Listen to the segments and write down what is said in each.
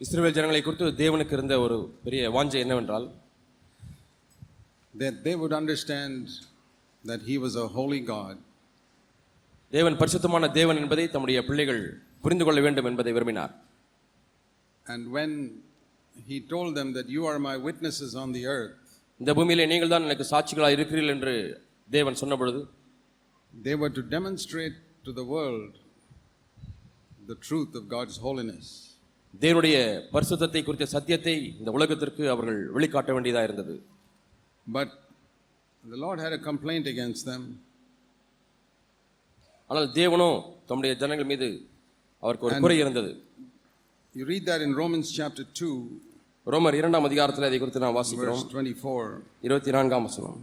இஸ்ரவேல் ஜனங்களை குறித்து தேவனுக்கு இருந்த ஒரு பெரிய வாஞ்சை என்னவென்றால் that they would understand that He was a holy God தேவன் பரிசுத்தமான தேவன் என்பதை தம்முடைய பிள்ளைகள் புரிந்து கொள்ள வேண்டும் என்பதை விரும்பினார் And when he told them that you are my witnesses on the earth, இந்த பூமியிலே நீங்கள் தான் எனக்கு சாட்சிகளாக இருக்கிறீர்கள் என்று தேவன் சொன்ன பொழுது they were to demonstrate to the world the truth of God's holiness. தேவனுடைய பரிசுத்தத்தை குறித்த சத்தியத்தை இந்த உலகத்திற்கு அவர்கள் வெளிக்காட்ட வேண்டியதாக இருந்தது But the Lord had a complaint against them. ஆனால் தேவனோ தம்முடைய ஜனங்கள் மீது அவருக்கு ஒரு குறை இருந்தது You read that in Romans chapter 2, ரோமர் இரண்டாம் அதிகாரத்தில் அதை குறித்து நாம் வாசிக்கிறோம் verse 24. இருபத்தி நான்காம் வசனம்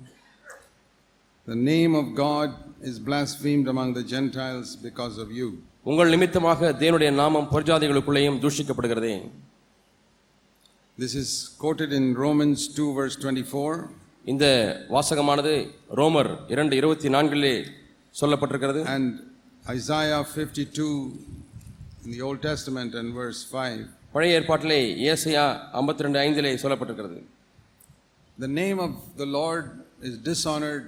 The name of God is blasphemed among the Gentiles because of you. உங்கள் நிமித்தமாக தேவனுடைய நாமம் பொற்ஜாதிகளுக்குள்ளேயும் தூஷிக்கப்படுகிறதே This is quoted in Romans 2, verse 24. இந்த வாசகமானது ரோமர் இரண்டு இருபத்தி நான்கிலே சொல்லப்பட்டிருக்கிறது And Isaiah 52 in the Old Testament and verse 5. பழைய ஏற்பாட்டிலே ஏசையா ஐம்பத்தி ரெண்டு ஐந்திலே சொல்லப்பட்டிருக்கிறது The name of the Lord is dishonored,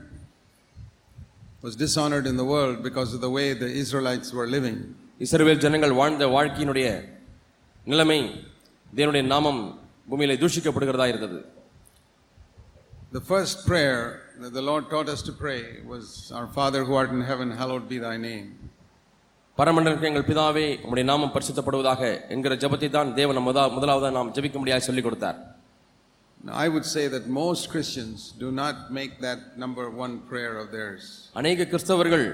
was dishonored in the world because of the way the Israelites were living. இஸ்ரவேல் ஜனங்கள் வாழ்ந்த வாழ்க்கையினுடைய நிலைமை தேவனுடைய நாமம் பூமியிலே தூஷிக்கப்படுகிறதா இருந்தது The first prayer that the Lord taught us to pray was, Our Father who art in heaven, hallowed be thy name. பரமண்டலுக்கு எங்கள் பிதாவே உம்முடைய நாமம் பரிசுத்தப்படுவதாக என்கிற ஜெபத்தை தான் தேவன் முதா முதலாவதாக நாம் ஜெபிக்க முடியாது சொல்லிக் கொடுத்தார் Now, I would say that most Christians do not make that number one prayer of theirs. அநேக கிறிஸ்தவர்கள்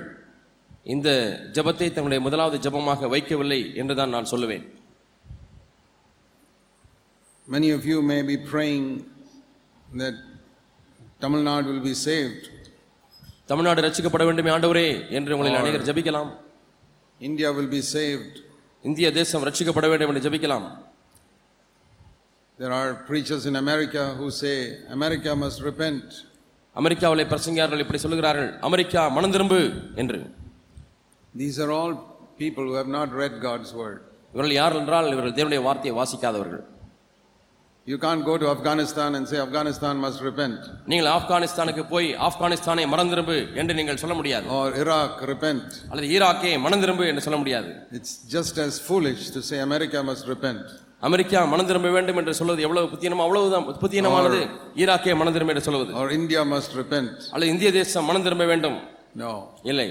இந்த ஜெபத்தை தங்களுடைய முதலாவது ஜெபமாக வைக்கவில்லை என்று தான் நான் சொல்லுவேன் Many of you may be praying that Tamil Nadu will be saved, Tamil Nadu ரட்சிக்கப்பட வேண்டுமே ஆண்டவரே என்று உங்களில் அநேகர் ஜெபிக்கலாம் India will be saved. இந்திய தேசம் ரட்சிக்கப்பட வேண்டும் என்று ஜெபிக்கலாம் There are preachers in America who say America must repent. அமெரிக்காவிலே பிரசங்கியார்கள் இப்படி சொல்லுகிறார்கள் அமெரிக்கா மனம் திரும்பு என்று These are all people who have not read God's word. இவர்கள் யார் என்றால் இவர்கள் தேவனுடைய வார்த்தையை வாசிக்காதவர்கள் You can't go to Afghanistan and say Afghanistan must repent நீங்கள் ஆப்கானிஸ்தானுக்கு போய் ஆப்கானிஸ்தானை மனம் திரும்பு என்று நீங்கள் சொல்ல முடியாது or Iraq repent. அல்லது ஈராக்கே மனம் திரும்பு என்று சொல்ல முடியாது It's just as foolish to say America must repent. America மனம் திரும்ப வேண்டும் என்று சொல்வது எவ்வளவு புத்தியனமோ அவ்வளவுதான் புத்தியனமானது ஈராக்கே மனம் திரும்ப என்று சொல்வது or India must repent. அல்லது இந்திய தேசம் மனம் திரும்ப வேண்டும் No. இல்லை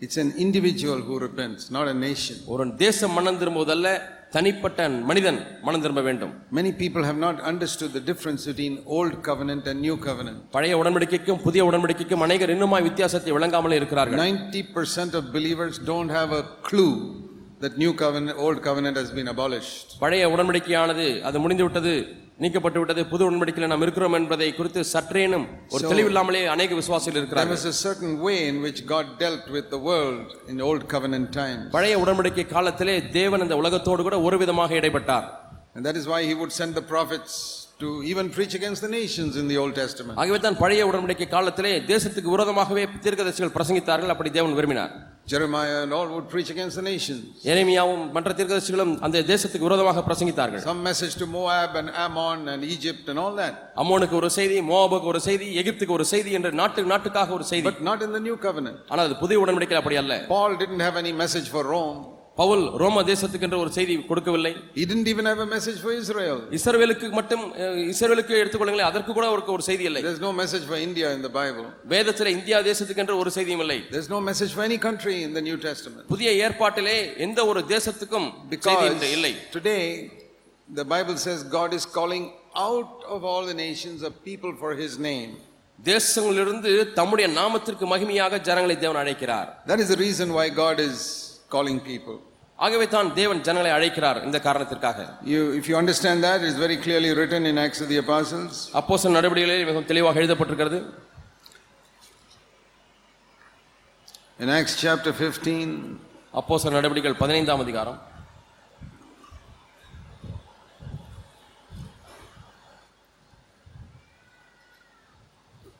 It's an individual who repents, not a nation. ஒரு தேசம் மனம் திரும்புவதல்ல தனிப்பட்ட மனிதன் மனம் திரும்ப வேண்டும் Many people have not understood the difference between old covenant and new covenant. பழைய உடன்படிக்கைக்கும் புதிய உடன்படிக்கைக்கும் அநேகர் இன்னுமாய் வித்தியாசத்தை விளங்காமலே இருக்கிறார்கள் 90% of believers don't have a clue that new covenant, old covenant has been abolished. பழைய உடன்படிக்கையானது அது முடிந்து விட்டது நீக்கப்பட்டு விட்டது புது உடன்படிக்கையில் நாம் இருக்கிறோம் என்பதை குறித்து சற்றேனும் ஒரு தெளிவில்லாமலே அநேக விசுவாசிகள் There இருக்கிறார்கள் was a certain way in which God dealt with the world in old covenant times. பழைய உடன்படிக்கை காலத்திலே தேவன் இந்த உலகத்தோடு கூட ஒரு விதமாக இடைப்பட்டார் And that is why he would send the prophets to even preach against the nations in the Old Testament. ஆகவே தான் பழைய உடன்படிக்கை காலத்திலே தேசத்துக்கு விரோதமாகவே தீர்க்கதரிசிகள் பிரசங்கித்தார்கள் அப்படி தேவன் விரும்பினார் Jeremiah and all would preach against the nations. எரேமியாவும் மற்ற தீர்க்கதரிசிகளும் அந்த தேசத்துக்கு விரோதமாக பிரசங்கித்தார்கள் Some message to Moab and Ammon and Egypt and all that. அம்மோனுக்கு ஒரு செய்தி மோவாபுக்கு ஒரு செய்தி எகிப்துக்கு ஒரு செய்தி என்று நாட்டு நாட்டுக்காக ஒரு செய்தி But not in the new covenant. ஆனால் அது புதிய உடன்படிக்கையில் அப்படி அல்ல Paul didn't have any message for Rome. Pavul ரோம தேசத்துக்கு என்று ஒரு செய்தி கொடுக்கவில்லை He didn't even have a message for Israel. இஸ்ரவேலுக்கு மட்டும் இஸ்ரவேலுக்கு எடுத்துக்கொள்ளுங்களேன் அதற்கு கூட அவருக்கு ஒரு செய்தி இல்லை There's no message for India in the Bible. வேதத்தில் இந்தியா தேசத்துக்கு என்று ஒரு செய்தியும் இல்லை There's no message for any country in the New Testament. புதிய ஏற்பாட்டிலே எந்த ஒரு தேசத்துக்கும் செய்தி இல்லை today the Bible says God is calling out of all the nations a people for his name. தேசங்களிலிருந்து தம்முடைய நாமத்திற்கு மகிமையாக ஜனங்களை தேவன் அழைக்கிறார் That is the reason why God is calling people. ஆகவே தான் தேவன் ஜனங்களை அழைக்கிறார் இந்த காரணத்திற்காக You, if you understand that, it's very clearly written in Acts of the Apostles. அப்போஸ்தலர் நடவடிக்கைகளில் மிகவும் தெளிவாக எழுதப்பட்டிருக்கிறது In Acts chapter 15, அப்போஸ்தலர் நடவடிக்கைகள் பதினைந்தாம் அதிகாரம்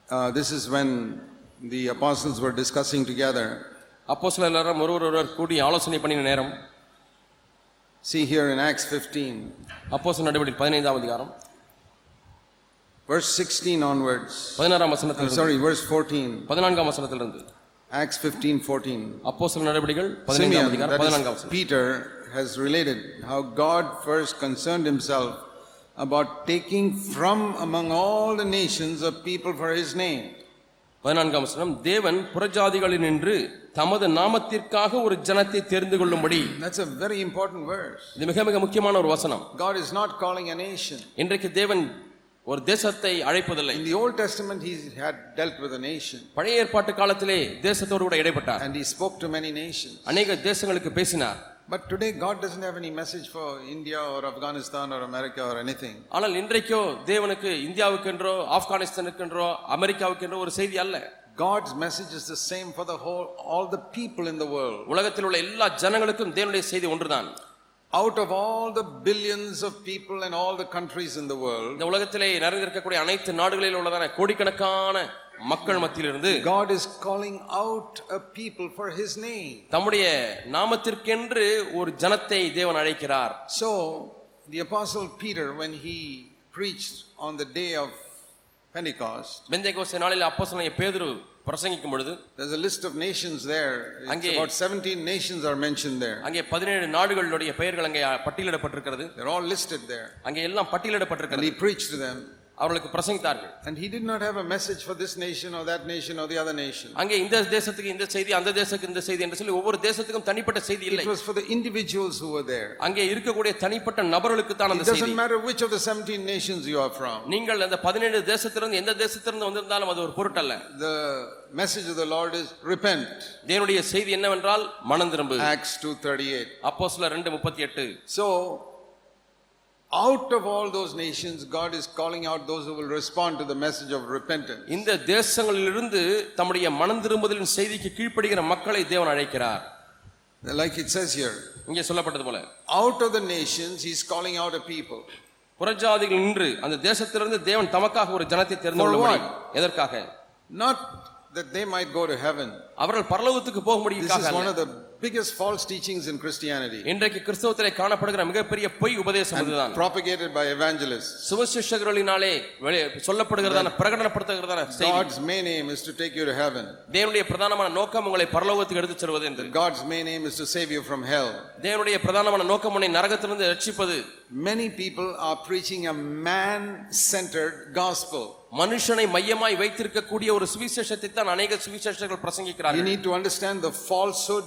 uh, this is when the apostles were discussing together. அப்போஸ்தலர் எல்லாரும் ஒருவர் ஒருவர் கூடி ஆலோசனை பண்ணின நேரம் See here in Acts 15, அப்போஸ்தலர் நடவடிக்கை பதினைந்தாம் அதிகாரம் verse 16 onwards. பதினாறாம் I'm வசனத்திலிருந்து sorry, verse 14. பதினான்காம் வசனத்திலிருந்து Acts 15 14. அப்போஸ்தலர் நடவடிக்கைகள் பதினைந்தாம் Simeon, அதிகாரம் that பதினான்காம் is வசனம் Peter, has related how God first concerned himself about taking from among all the nations a people for his name. பதினான்காம் வசனம் தேவன் புறஜாதிகளில் நின்று தமது நாமத்திற்காக ஒரு ஜனத்தை தெரிந்து கொள்ளும்படி That's a very important verse. இது மிக மிக முக்கியமான ஒரு வசனம் God is not calling a nation. இன்றைக்கு தேவன் ஒரு தேசத்தை அழைப்பதில்லை In the Old Testament, he had dealt with a nation பழைய ஏற்பாட்டு காலத்திலே தேசத்தோடு கூட இடைப்பட்டார் and he spoke to many nations. அநேக தேசங்களுக்கு பேசினார் But today, God doesn't have any message for India or Afghanistan or America or anything. ஆனால் இன்றைக்கோ தேவனுக்கு இந்தியாவுக்கென்றோ ஆப்கானிஸ்தானுக்கென்றோ அமெரிக்காவுக்கென்றோ ஒரு செய்தி அல்ல God's message is the same for the whole, all the people in the world. உலகத்தில் உள்ள எல்லா ஜனங்களுக்கும் தேவனுடைய செய்தி ஒன்றுதான் Out of all the billions of people and all the countries in the world, இந்த உலகத்திலே நிறைந்திருக்கக்கூடிய அனைத்து நாடுகளில் உள்ளதான கோடிக்கணக்கான மக்கள் மத்தியிலிருந்து God is calling out a people for His name. தம்முடைய நாமத்திற்கென்று ஒரு ஜனத்தை தேவன் அழைக்கிறார் So, the Apostle Peter, when he preached on the day of Pentecost, பெந்தைகோஸ்தே நாளில் அப்போஸ்தலனாகிய பேதுரு பிரசங்கிக்கும் பொழுது there's a list of nations there. It's அங்கே- about 17 nations are mentioned there. அங்கே பதினேழு நாடுகளுடைய பெயர்கள் அங்கே பட்டியலிடப்பட்டிருக்கிறது They're all listed there. அங்கே எல்லாம் And பட்டியலிடப்பட்டிருக்கிறது he preached to them. அவர்களுக்கு பிரசங்கித்தார்கள் And he did not have a message for this nation or that nation or the other nation. அங்கே இந்த தேசத்துக்கு இந்த செய்தி அந்த தேசத்துக்கு இந்த செய்தி என்று சொல்லி ஒவ்வொரு தேசத்துக்கும் தனிப்பட்ட செய்தி இல்லை It was for the individuals who were there. அங்கே இருக்கக்கூடிய தனிப்பட்ட நபர்களுக்கு தான் It அந்த doesn't செய்தி matter which of the 17 nations you are from. நீங்கள் அந்த பதினேழு தேசத்திலிருந்து எந்த தேசத்திலிருந்து வந்திருந்தாலும் அது ஒரு பொருட்டல்ல The message of the Lord is repent. தேவனுடைய செய்தி என்னவென்றால் மனம் திரும்பு Acts 2:38. அப்போ சில ரெண்டு முப்பத்தி எட்டு So out of all those nations God is calling out those who will respond to the message of repentance. இந்த தேசங்களிலிருந்து தம்முடைய மனம் திரும்புதலின் செய்திக்கு கீழ்ப்படுகிற மக்களை தேவன் அழைக்கிறார் Like it says here, இங்கே சொல்லப்பட்டது போல out of the nations he's calling out a people. புறஜாதிகள் நின்று அந்த தேசத்திலிருந்து தேவன் தமக்காக ஒரு ஜனத்தை தெரிந்து For கொள்ளும்படி எதற்காக Not that they might go to heaven. அவர்கள் பரலோகத்துக்கு This போகும்படிக்காக is one அல்ல. of the biggest false teachings in Christianity இன்றைக்கு கிறிஸ்தவத்திலே காணப்படுகிற மிகப்பெரிய பொய் உபதேசம் இதுதான் propagated by evangelists. சுவிசேஷகர்களினாலே சொல்லப்படுகிறதான பிரகடனப்படுத்துகிறதான செய்தி God's main aim is to take you to heaven. தேவனுடைய பிரதானமான நோக்கம் உங்களை பரலோகத்துக்கு எடுத்துச் செல்வது என்று God's main aim is to save you from hell. தேவனுடைய பிரதானமான நோக்கம் உன்னை நரகத்திலிருந்து ரட்சிப்பது Many people are preaching a man centered gospel. மனுஷனை மையமாய் வைத்திருக்கக்கூடிய ஒரு சுவிசேஷத்தை தான் அநேக சுவிசேஷர்கள் You பிரசங்கிக்கிறார்கள் need to understand the falsehood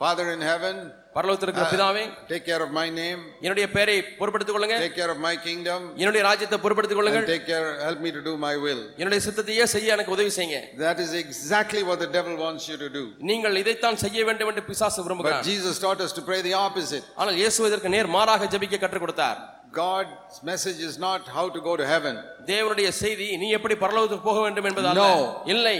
Father in heaven, பரலோகத்தில் இருக்கிற பிதாவே take care of my name, என்னுடைய பெயரை பொறுப்படுத்திக் கொள்ளுங்க take care of my kingdom, என்னுடைய ராஜ்யத்தை பொறுப்படுத்திக் and கொள்ளுங்கள் take care, help me to do my will. என்னுடைய சித்தத்தையே செய்ய எனக்கு உதவி செய்யுங்க That is exactly what the devil wants you to do. நீங்கள் இதைத்தான் செய்ய வேண்டும் என்று பிசாசு But விரும்புகிறார் Jesus taught us to pray the opposite. ஆனால் இயேசு இதற்கு நேர் மாறாக ஜெபிக்க கற்றுக் கொடுத்தார் God's message is not how to go to heaven. தேவனுடைய செய்தி நீ எப்படி பரலோகத்துக்கு போக வேண்டும் என்பது அல்ல No. இல்லை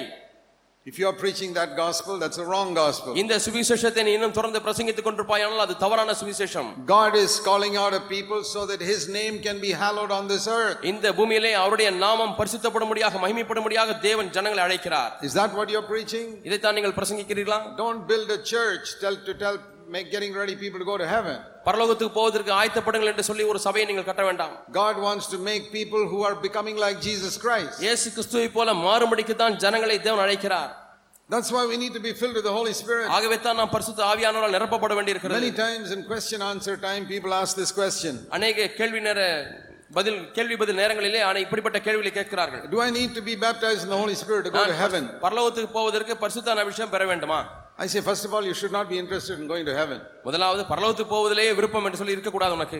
If you are preaching that gospel, that's a wrong gospel. இந்த சுவிசேஷத்தை நீ இன்னும் தொடர்ந்து பிரசங்கித்துக் கொண்டிருப்பாயானால் அது தவறான சுவிசேஷம் God is calling out a people so that His name can be hallowed on this earth. இந்த பூமியிலே அவருடைய நாமம் பரிசுத்தப்படும்படியாக மகிமைப்படும்படியாக தேவன் ஜனங்களை அழைக்கிறார் Is that what you're preaching? இதைத்தான் நீங்கள் பிரசங்கிக்கிறீர்களா Don't build a church tell to tell make getting ready people to go to heaven. பரலோகத்துக்கு போவதற்கு ஆயத்தப்படுங்கள் என்று சொல்லி ஒரு சபையை நீங்கள் கட்ட வேண்டாம் God wants to make people who are becoming like Jesus Christ. இயேசு கிறிஸ்துவை போல மாறும்படிக்கு தான் ஜனங்களை தேவன் அழைக்கிறார் That's why we need to be filled with the Holy Spirit. ஆகவே தான் நாம் பரிசுத்த ஆவியானவரால் நிரப்பப்பட வேண்டியிருக்கிறது Many times in question answer time, people ask this question அநேக கேள்வி நேர பதில் கேள்வி பதில் நேரங்களிலே ஆனா இப்படிப்பட்ட கேள்விகளை கேட்கிறார்கள் Do I need to be baptized in the Holy Spirit to go to நான் heaven? பரலோகத்துக்கு போவதற்கு பரிசுத்தான விஷயம் பெற வேண்டுமா I say first of all you should not be interested in going to heaven முதலாவது பரலோகத்துக்கு போவதிலேயே விருப்பம் என்று சொல்லி இருக்கக்கூடாது உனக்கு.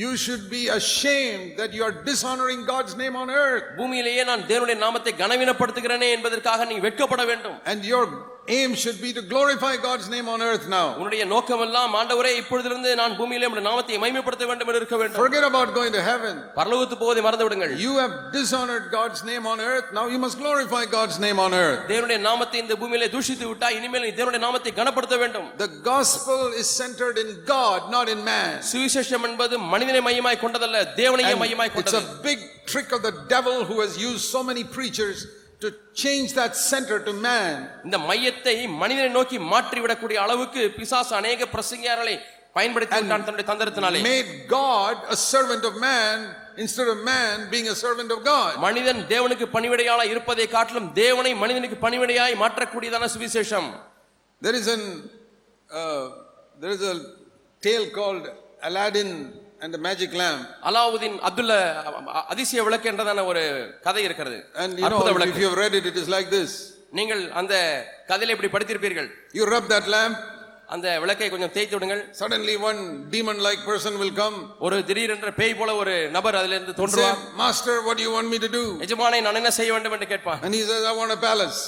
You should be ashamed that you are dishonouring God's name on earth பூமியிலேயே நான் தேவனுடைய நாமத்தை கனவீனப்படுத்துகிறேனே என்பதற்காக நீ வெட்கப்பட வேண்டும். And your aim should be to glorify God's name on earth now. உன்னுடைய நோக்கமெல்லாம் ஆண்டவரே இப்பொழுதிலிருந்து நான் பூமியிலே உம்முடைய நாமத்தை மகிமைப்படுத்த வேண்டும் என்று இருக்க வேண்டும் Forget about going to heaven. பரலோகத்து போவதை மறந்து விடுங்கள் You have dishonored God's name on earth. Now you must glorify God's name on earth. தேவனுடைய நாமத்தை இந்த பூமியிலே தூஷித்து விட்டா இனிமேல் நீ தேவனுடைய நாமத்தை கனப்படுத்த வேண்டும் The gospel is centered in God, not in man. சுவிசேஷம் என்பது மனிதனை மையமாய் கொண்டதல்ல தேவனையே And மையமாய் it's கொண்டது a big trick of the devil who has used so many preachers To change that center to man. இந்த மையத்தை மனிதனை நோக்கி மாற்றி விடக்கூடிய அளவுக்கு பிசாசு அநேக பிரசங்கியார்களை பயன்படுத்தி விட்டான் தன்னுடைய தந்திரத்தினாலே Made God a servant of man instead of man being a servant of God. மனிதன் தேவனுக்கு பணிவிடையாளா இருப்பதை காட்டிலும் தேவனை மனிதனுக்கு பணிவிடையாய் மாற்றக்கூடியதான சுவிசேஷம் There is an uh, there is a tale called Aladdin அந்த மேஜிக் லேம் அலாவுதீன் அப்துல்ல அதிசய விளக்கு என்றதான ஒரு கதை இருக்கிறது. And you know if you read it is like this நீங்கள் அந்த கதையில எப்படி படித்திருப்பீர்கள்? யூ ரப் தட் லேம் அந்த விளக்கை கொஞ்சம் தேய்த்து விடுங்கள். Suddenly one demon like person will come ஒரு திடீரென்ற பேய் போல ஒரு நபர் அதுல இருந்து தோன்றுவார் master what you want me to do எஜமானே நான் என்ன செய்ய வேண்டும்? என்று கேட்பான் and he says i want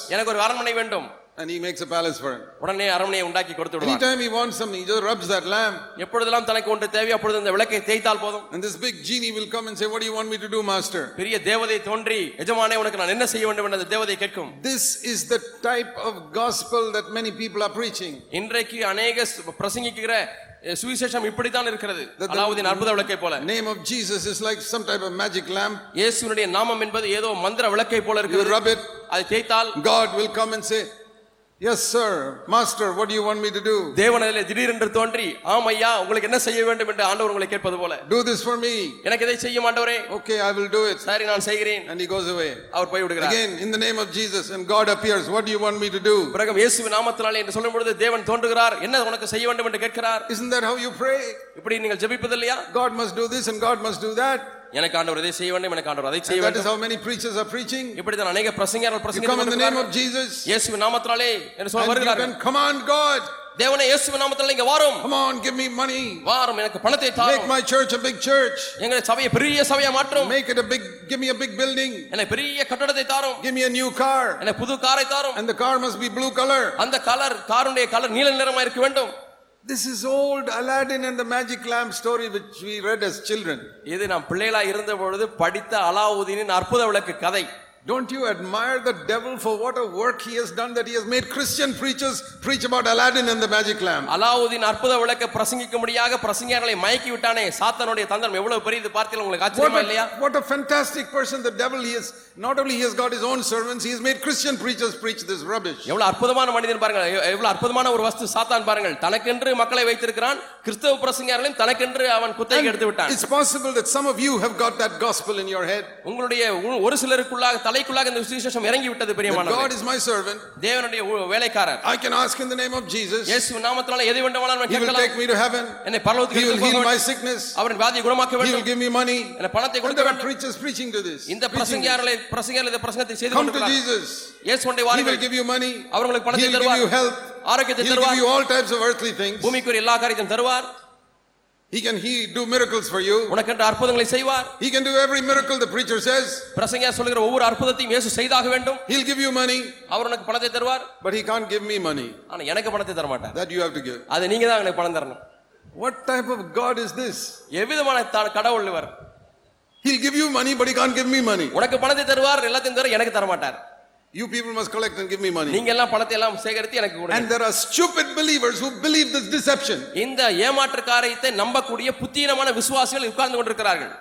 எனக்கு ஒரு அரண்மனை வேண்டும். And he makes a palace for him. உடனே அரண்மனையை உண்டாக்கி கொடுத்து விடுவார் Anytime he wants something, he just rubs that lamp. எப்பொழுதெல்லாம் தனக்கு ஒன்று தேவை அப்பொழுது அந்த விளக்கை தேய்த்தால் போதும் And this big genie will come and say, What do you want me to do, Master? பெரிய தேவதை தோன்றி எஜமானே உனக்கு நான் என்ன செய்ய வேண்டும் என்று அந்த தேவதை கேட்கும் This is the type of gospel that many people are preaching. இன்றைக்கு அநேக சு- பிரசங்கிக்கிற சுவிசேஷம் இப்படித்தான் இருக்கிறது அலாவுதீன் அற்புத விளக்கை போல Name of Jesus is like some type of magic lamp. இயேசுனுடைய நாமம் என்பது ஏதோ மந்திர விளக்கை போல இருக்கிறது it, அதை தேய்த்தால் God will come and say, Yes, sir, Master, what do you want me to do? தேவன் அதிலே திடீரென்று தோன்றி ஆம் ஐயா உங்களுக்கு என்ன செய்ய வேண்டும் என்று ஆண்டவர் உங்களை கேட்பது போல Do this for me. எனக்கு இதை செய்ய மாட்டவரே Okay, I will do it. சரி நான் செய்கிறேன் And he goes away. அவர் போய் விடுகிறார் Again, in the name of Jesus, and God appears. What do you want me to do? பிறகு இயேசுவின் நாமத்தினாலே என்று சொல்லும் பொழுது தேவன் தோன்றுகிறார் என்ன உனக்கு செய்ய வேண்டும் என்று கேட்கிறார் Isn't that how you pray? இப்படி நீங்கள் ஜெபிப்பது இல்லையா God must do this and God must do that. எனக்கு ஆண்டவர் இதை செய்ய வேண்டும் எனக்கு ஆண்டவர் அதை செய்ய And that is வேண்டும் how many preachers are preaching. இப்படித்தான் அநேக பிரசங்கர்கள் You come in the name பிரசங்க of Jesus, இயேசுவின் நாமத்தினாலே என்று சொல்ல and you வருகிறார்கள் can command God, தேவனே இயேசுவின் நாமத்தினாலே இங்க வாரும் Come on, give me money. வாரும் எனக்கு பணத்தை Make தாரும் my church a big church. எங்களை சபையை பெரிய சபையா மாற்றும் Make it a big, give me a big building. எனக்கு பெரிய கட்டடத்தை தாரும் Give me a new car. எனக்கு புது காரை தாரும் And the car must be blue color. அந்த கலர் காருடைய கலர் நீல நிறமா இருக்க வேண்டும் This is old Aladdin and the magic lamp story which we read as children. இது நாம் பிள்ளைகளா இருந்த பொழுது படித்த அலாவுதீனின் அற்புத விளக்கு கதை Don't you admire the devil for what a work he has done that he has made Christian preachers preach about Aladdin and the magic lamp? Alauddin அற்புத விளக்க பிரசங்கிக்கும்படியாக பிரசங்கியார்களை மயக்கி விட்டானே சாத்தானுடைய தந்திரம் எவ்வளவு பெரியது பார்த்தீங்க உங்களுக்கு What ஆச்சரியமா இல்லையா a, what a fantastic person the devil he is. Not only he has got his own servants, he has made Christian preachers preach this rubbish. எவ்வளவு அற்புதமான மனிதன் பாருங்கள் எவ்- எவ்வளவு அற்புதமான ஒரு வஸ்து சாத்தான் பாருங்கள் தனக்கென்று மக்களை வைத்திருக்கிறான் கிறிஸ்தவ பிரசங்கியார்களையும் தனக்கென்று அவன் குத்தகை எடுத்து விட்டான் It's possible that some of you have got that gospel in your head. உங்களுடைய உ- ஒரு சிலருக்குள்ளாக தலைக்குள்ளாக இந்த விசேஷம் இறங்கி விட்டது That God பிரியமானவர்களே is my servant. தேவனுடைய உ- வேலைக்காரர் I can ask in the name of Jesus. இயேசு நாமத்தினால எதை வேண்டுமானாலும் He will கேட்கலாம் take me to heaven. என்னை He பரலோகத்துக்கு will எடுத்துக் heal போக my வேண்டும். sickness. அவரின் வியாதியை குணமாக்க He will வேண்டும் give me money. எனக்கு பணத்தை And கொடுக்க there are வேண்டும் preachers preaching to this. இந்த preaching this. பிரசங்கியார்களை பிரசங்கியார் இந்த பிரசங்கத்தை செய்து Come to கொண்டிருக்கிறார் Jesus. இயேசுடைய He will வாருங்கள் give you money. அவர் உங்களுக்கு He பணத்தை will give தருவார் you health. ஆரோக்கியத்தை He will give தருவார் you all types of earthly things. பூமிக்குரிய எல்லா காரியத்தையும் தருவார் He can he do miracles for you. உனக்கென்று அற்புதங்களை செய்வார் He can do every miracle the preacher says. பிரசங்கியார் சொல்லுகிற ஒவ்வொரு அற்புதத்தையும் இயேசு செய்தாக வேண்டும் He'll give you money, அவர் உனக்கு பணத்தை தருவார் but he can't give me money. ஆனா எனக்கு பணத்தை தர மாட்டார் That you have to give. அது நீங்க தான் எனக்கு பணம் தரணும் What type of God is this? எவ்விதமான த- கடவுள் இவர் He'll give you money, but he can't give me money. உனக்கு பணத்தை தருவார் எல்லாத்தையும் தர எனக்கு தர மாட்டார் You people must collect and give me money. நீங்க எல்லாம் பணத்தை எல்லாம் சேகரித்து எனக்கு கொடுங்க And there are stupid believers who believe this deception. இந்த ஏமாற்று காரியத்தை நம்பக்கூடிய புத்தீனமான விசுவாசிகள் உட்கார்ந்து கொண்டிருக்கிறார்கள்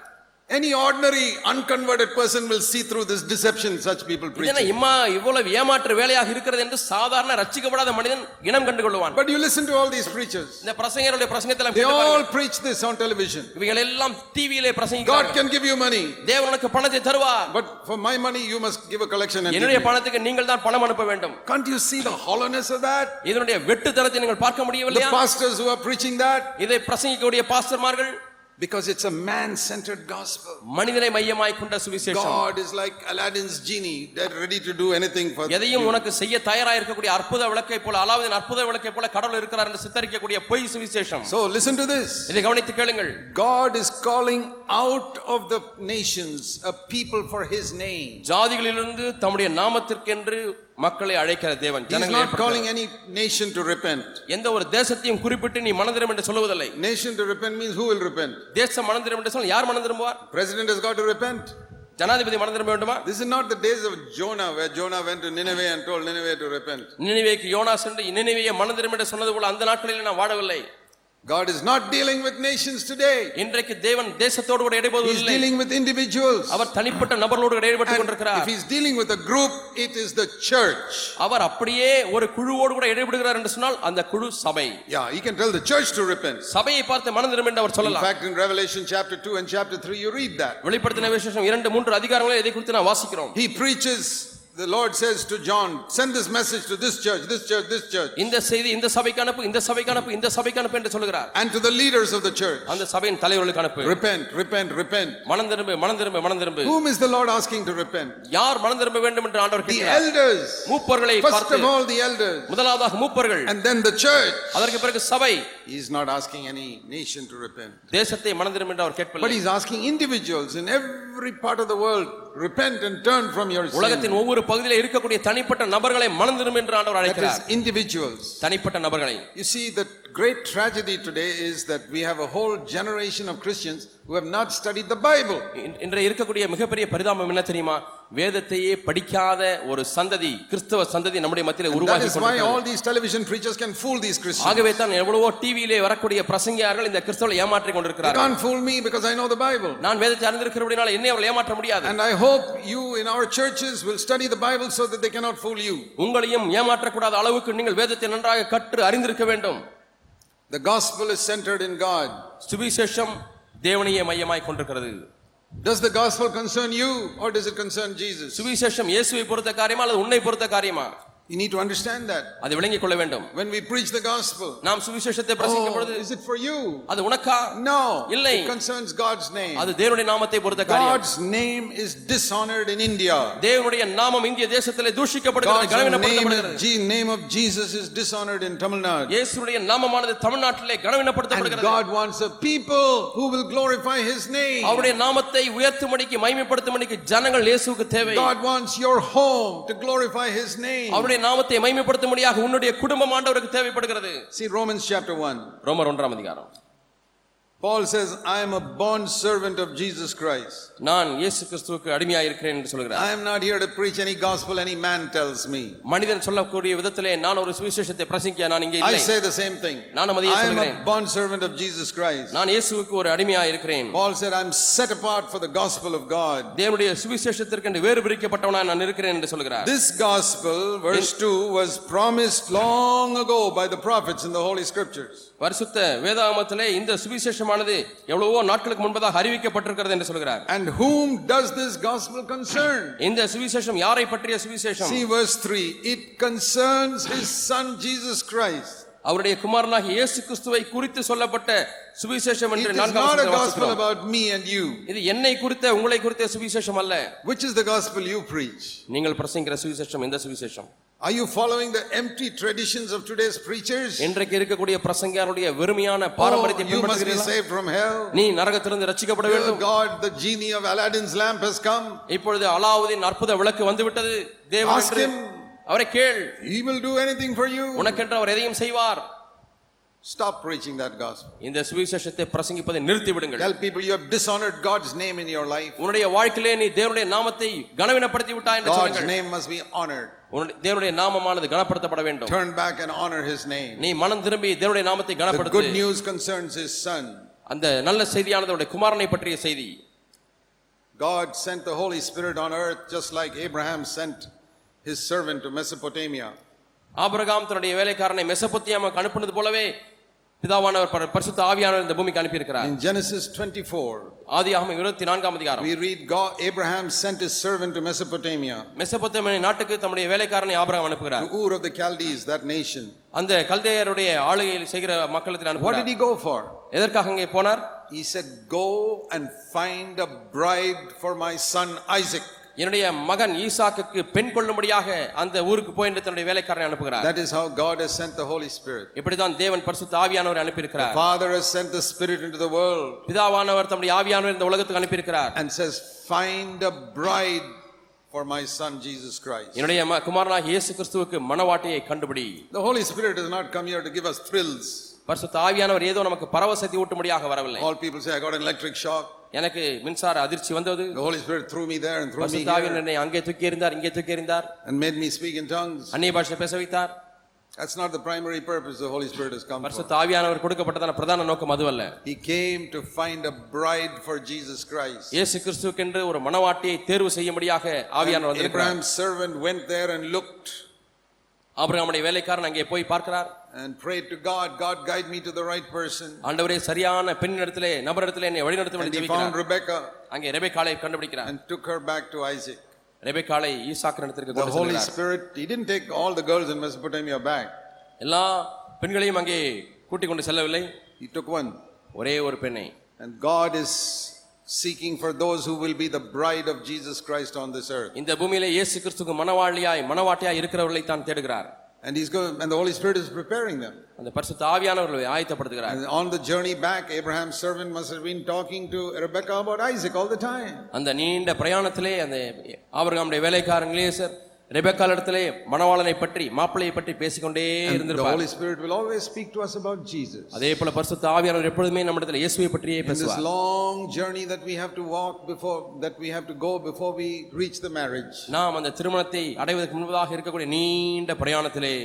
Any ordinary unconverted person will see through this deception such people preach. இதென்ன இம்மா இவ்வளவு ஏமாற்று வேலையாக இருக்கிறது என்று சாதாரண ரட்சிக்கப்படாத மனிதன் இனம் கண்டு கொள்வான் But you listen to all these preachers. இந்த பிரசங்கருடைய பிரசங்கத்தில் They all preach this on television. இவைகள் எல்லாம் டிவியிலே God பிரசங்கிக்கிறார்கள் can give you money, தேவன் உனக்கு பணத்தை தருவார் but for my money you must give a collection and give என்னுடைய me. பணத்துக்கு நீங்கள் தான் பணம் அனுப்ப வேண்டும் Can't you see the hollowness of that? இதனுடைய வெட்டுத்தனத்தை நீங்கள் பார்க்க The முடியவில்லையா pastors who are preaching that இதை பிரசங்கிக்கக்கூடிய பாஸ்டர்மார்கள் because it's a man-centered gospel. மனிதனை மையமாய் கொண்ட சுவிசேஷம் God is like Aladdin's genie, they're ready to do anything for எதையும் you. உனக்கு செய்ய தயாரா இருக்கக்கூடிய அற்புத விளக்கை போல அலாவுதீன் அற்புத விளக்கை போல கடவுள் இருக்கிறார் என்று சித்தரிக்கக்கூடிய பொய் சுவிசேஷம் So listen to this. இதை கவனித்து கேளுங்கள் God is calling out of the nations a people for his name. ஜாதிகளிலிருந்து தம்முடைய நாமத்திற்கென்று மக்களை அழைக்கிற தேவன் ஜனங்களை not ஏற்படுத்துகிறார். calling any nation to repent. எந்த ஒரு தேசத்தையும் குறிப்பிட்டு நீ மனந்திரம் என்று சொல்லுவதில்லை Nation to repent means who will repent? தேசம் மனந்திரம் என்று சொன்னால் யார் திரும்புவார் President has got to repent. ஜனாதிபதி மனம் திரும்ப வேண்டுமா This is not the days of Jonah, where Jonah went to Nineveh and told Nineveh to repent. நினைவேக்கு யோனா சென்று நினைவையை மனம் திரும்ப என்று சொன்னது போல அந்த நாட்களில் நான் வாழவில்லை God is not dealing with nations today. இன்றைக்கு தேவன் தேசத்தோடு கூட He's இடைபோவதில்லை dealing with individuals. அவர் தனிப்பட்ட நபர்களோடு கூட இடைப்பட்டுக் And கொண்டிருக்கிறார் if he's dealing with a group, it is the church. அவர் அப்படியே ஒரு குழுவோடு கூட இடைபடுகிறார் என்று சொன்னால் அந்த குழு சபை Yeah, he can tell the church to repent. சபையை பார்த்து மனம் திரும்ப என்று அவர் In சொல்லலாம் fact, in Revelation chapter 2 and chapter 3, you read that. வெளிப்படுத்தின விசேஷம் இரண்டு மூன்று அதிகாரங்களை இதை குறித்து நான் வாசிக்கிறோம் He preaches, the Lord says to John, send this message to this church, this church, this church, இந்த செய்தி இந்த சபைக்கு அனுப்பு இந்த சபைக்கு அனுப்பு இந்த சபைக்கு அனுப்பு என்று சொல்லுகிறார் and to the leaders of the church. அந்த சபையின் தலைவர்களுக்கு அனுப்பு Repent, repent, repent. மனம் திரும்ப மனம் திரும்ப மனம் திரும்ப Whom is the Lord asking to repent? யார் மனம் திரும்ப வேண்டும் என்று ஆண்டவர் The கேட்கிறார் elders. மூப்பர்களை First பார்த்து of all, the elders. முதலாவதாக மூப்பர்கள் And then the church. அதற்கு பிறகு சபை He is not asking any nation to repent. தேசத்தை மனம் திரும்ப என்று அவர் But கேட்கவில்லை he's asking individuals in every part of the world, repent and turn from your sin. உலகத்தின் ஒவ்வொரு பகுதியில இருக்கக்கூடிய தனிப்பட்ட நபர்களை மனம் திரும்ப என்று ஆண்டவர் That அழைக்கிறார் is individuals. தனிப்பட்ட நபர்களை You see, the great tragedy today is that we have a whole generation of Christians who have not studied the Bible. இன்- இன்றைய இருக்கக்கூடிய மிகப்பெரிய பரிதாபம் என்ன தெரியுமா வேதத்தையே படிக்காத ஒரு சந்ததி கிறிஸ்தவ சந்ததி நம்முடைய மத்தியில That உருவாகி is why all these television preachers can fool these Christians. ஆகவே தான் எவ்வளவோ டிவியிலே வரக்கூடிய பிரசங்கியார்கள் இந்த கிறிஸ்தவரை ஏமாற்றிக் கொண்டிருக்கிறார்கள் can't fool me because I know the Bible. நான் வேதத்தை அறிந்திருக்கிறபடினால என்னை அவர்கள் ஏமாற்ற முடியாது And I hope you in our churches will study the Bible so that they cannot fool you. உங்களையும் ஏமாற்றக்கூடாத அளவுக்கு நீங்கள் வேதத்தை நன்றாக கற்று அறிந்திருக்க வேண்டும் The gospel is centered in God. சுவிசேஷம் தேவனையே மையமாய் கொண்டிருக்கிறது Does the gospel concern you or does it concern Jesus? சுவிசேஷம் இயேசுவை பொறுத்த காரியமா அல்லது உன்னை பொறுத்த காரியமா You need to understand that. அதை விளங்கிக் கொள்ள வேண்டும் When we preach the gospel, நாம் சுவிசேஷத்தை பிரசங்கிக்கும் oh, பொழுது is it for you? அது உனக்கா No, இல்லை. it concerns God's name. அது தேவனுடைய நாமத்தை பொறுத்த காரியம் God's name is dishonored in India. தேவனுடைய நாமம் இந்திய தேசத்திலே தூஷிக்கப்படுகிறது God's name, கனவீனப்படுத்தப்படுகிறது is, G- name of Jesus is dishonored in Tamil Nadu. இயேசுடைய நாமமானது தமிழ்நாட்டிலே And கனவீனப்படுத்தப்படுகிறது God wants a people who will glorify His name. அவருடைய நாமத்தை உயர்த்தும்படிக்கு மைமைப்படுத்தும்படிக்கு ஜனங்கள் இயேசுவுக்கு தேவை God wants your home to glorify His name. அவருடைய நாமத்தை மைமைப்படுத்தும்படியாக உன்னுடைய குடும்பம் ஆண்டவருக்கு தேவைப்படுகிறது See Romans chapter 1. ரோமர் ஒன்றாம் அதிகாரம் Paul says, I am a bond servant of Jesus Christ. நான் இயேசு கிறிஸ்துவுக்கு அடிமையாக இருக்கிறேன் என்று சொல்கிறார் I am not here to preach any gospel any man tells me. மனிதன் சொல்லக்கூடிய விதத்திலே நான் ஒரு சுவிசேஷத்தை பிரசங்கிக்க நான் இங்கே I இல்லை say the same thing. நானும் அதையே I am a சொல்கிறேன். bond servant of Jesus Christ. நான் இயேசுவுக்கு ஒரு அடிமையாக இருக்கிறேன் Paul said, I'm set apart for the gospel of God. தேவனுடைய சுவிசேஷத்திற்கு என்று வேறு பிரிக்கப்பட்டவனாய் நான் இருக்கிறேன் என்று சொல்கிறார் This gospel, verse 2, was promised long ago by the prophets in the Holy Scriptures. பரிசுத்த வேதாகமத்திலே இந்த சுவிசேஷமானது எவ்வளவோ நாட்களுக்கு முன்பதாக அறிவிக்கப்பட்டிருக்கிறது என்று சொல்கிறார் And whom does this gospel concern? இந்த சுவிசேஷம் யாரை பற்றிய சுவிசேஷம் See verse 3. It concerns his son Jesus Christ. அவருடைய குமாரனாகிய இயேசு கிறிஸ்துவை குறித்து சொல்லப்பட்ட சுவிசேஷம் என்று வசனத்தில் gospel about me and you. இது என்னை குறித்த உங்களை குறித்த சுவிசேஷம் அல்ல Which is the gospel you preach? நீங்கள் பிரசங்கிற சுவிசேஷம் எந்த சுவிசேஷம் Are you following the empty traditions of today's preachers? இன்றைக்கு இருக்கக்கூடிய பிரசங்கியாருடைய வெறுமையான Oh, பாரம்பரியத்தை you must be பின்பற்றுகிறீர்களா? saved from hell. நீ நரகத்திலிருந்து ரட்சிக்கப்பட Dear வேண்டும் God, the genie of Aladdin's lamp has come. இப்பொழுது அலாவுதீன் அற்புத விளக்கு வந்து விட்டது தேவன் Ask என்று him. அவரை கேள் He will do anything for you. உனக்கென்று அவர் எதையும் செய்வார் Stop preaching that gospel. இந்த சுவிசேஷத்தை பிரசங்கிப்பதை நிறுத்தி விடுங்கள் Tell people you have dishonored God's name in your life. உன்னுடைய வாழ்க்கையிலே நீ தேவனுடைய நாமத்தை கனவீனப்படுத்தி விட்டாய் என்று God's சொல்லுங்கள் name must be honored. உன்னுடைய- தேவனுடைய நாமமானது கனப்படுத்தப்பட வேண்டும் Turn back and honor his name. நீ மனம் திரும்பி தேவனுடைய நாமத்தை The good கனப்படுத்து news concerns his son. அந்த நல்ல செய்தியானது அவருடைய குமாரனை பற்றிய செய்தி God sent the Holy Spirit on earth just like Abraham sent his servant to Mesopotamia. Abraham தன்னுடைய வேலைக்காரனை மெசபொத்தியாமக்கு அனுப்புனது போலவே பிதாவானவர் பர- பரிசுத்த ஆவியானவர் இந்த பூமிக்கு அனுப்பியிருக்கிறார் In Genesis 24, ஆதியாகமம் இருபத்தி நான்காம் அதிகாரம் we read God, Abraham sent his servant to Mesopotamia, மெசபொத்தியாமிய நாட்டுக்கு தம்முடைய வேலைக்காரனை ஆபிரகாம் to அனுப்புகிறார் Ur of the Chaldees, that nation. அந்த கல்தையருடைய ஆளுகையில் செய்கிற மக்களத்தில் What did அனுப்புகிறார் he go for? எதற்காக அங்கே போனார் He said, Go and find a bride for my son Isaac. என்னுடைய மகன் ஈசாக்குக்கு பெண் கொள்ளும்படியாக அந்த ஊருக்கு போய் என்று தன்னுடைய வேலைக்காரனை அனுப்புகிறார் That is how God has sent the Holy Spirit. இப்படிதான் தேவன் பரிசுத்த ஆவியானவரை அனுப்பியிருக்கிறார் Father has sent the Spirit into the world பிதாவானவர் தம்முடைய ஆவியானவர் இந்த உலகத்துக்கு அனுப்பியிருக்கிறார் and says, Find a bride for my son Jesus Christ. என்னுடைய ம- குமாரனாகிய இயேசு கிறிஸ்துவுக்கு மனவாட்டியை கண்டுபிடி The Holy Spirit does not come here to give us thrills. பரிசுத்த ஆவியானவர் ஏதோ நமக்கு பரவசத்தை ஊட்டும்படியாக வரவில்லை All people say, I got an electric shock. எனக்கு மின்சார அதிர்ச்சி வந்தது The Holy Spirit threw me there and threw me here என்னை அங்கே தூக்கி எறிந்தார் இங்கே தூக்கி எறிந்தார் and made me speak in tongues. அந்நிய பாஷை பேச வைத்தார் That's not the primary purpose the Holy Spirit has come. பரிசுத்த ஆவியானவர் கொடுக்கப்பட்டதான பிரதான நோக்கம் அதுவல்ல He came to find a bride for Jesus Christ. இயேசு கிறிஸ்துவுக்கென்று ஒரு மனவாட்டியை தேர்வு செய்யும்படியாக ஆவியானவர் வந்திருக்கிறார் Abraham's servant went there and looked ஆபிரகாமுடைய வேலைக்காரன் அங்கே போய் பார்க்கிறார் and prayed to God, God guide me to the right person. ஆண்டவரே சரியான பெண்ணிடத்திலே நபரிடத்திலே என்னை வழிநடத்தும் என்று he found ஜெபிக்கிறார் Rebecca அங்கே ரெபெக்காளை கண்டுபிடிக்கிறார் and took her back to Isaac. ரெபெக்காளை ஈசாக்கு இடத்திற்கு The கொண்டு Holy செல்கிறார் Spirit, he didn't take all the girls in Mesopotamia back. எல்லா பெண்களையும் அங்கே கூட்டிக் கொண்டு செல்லவில்லை He took one. ஒரே ஒரு பெண்ணை And God is seeking for those who will be the bride of Jesus Christ on this earth. இந்த பூமியிலே இயேசு கிறிஸ்துக்கு மனவாளியாய் மனவாட்டியாய் இருக்கிறவர்களை தான் தேடுகிறார் And he's going, and the Holy Spirit is preparing them. அந்த பரிசுத்த ஆவியானவர்களை ஆயத்தப்படுத்துகிறார் And on the journey back, Abraham's servant must have been talking to Rebecca about Isaac all the time. அந்த நீண்ட பிரயாணத்திலே அந்த ஆபிரகாமுடைய வேலைக்காரங்களே சார் ரெபெக்கால் இடத்திலே மணவாளனை பற்றி மாப்பிள்ளையை பற்றி பேசிக்கொண்டே இருந்திருப்பார் Holy Spirit will always speak to us about Jesus. அதே போல பரிசுத்த ஆவியானவர் எப்பொழுதுமே நம்மிடத்தில் இயேசுவை பற்றியே this பேசுவார் long journey that we have to walk before, that we have to go before we reach the marriage, நாம் அந்த திருமணத்தை அடைவதற்கு முன்பதாக இருக்கக்கூடிய நீண்ட பிரயாணத்திலே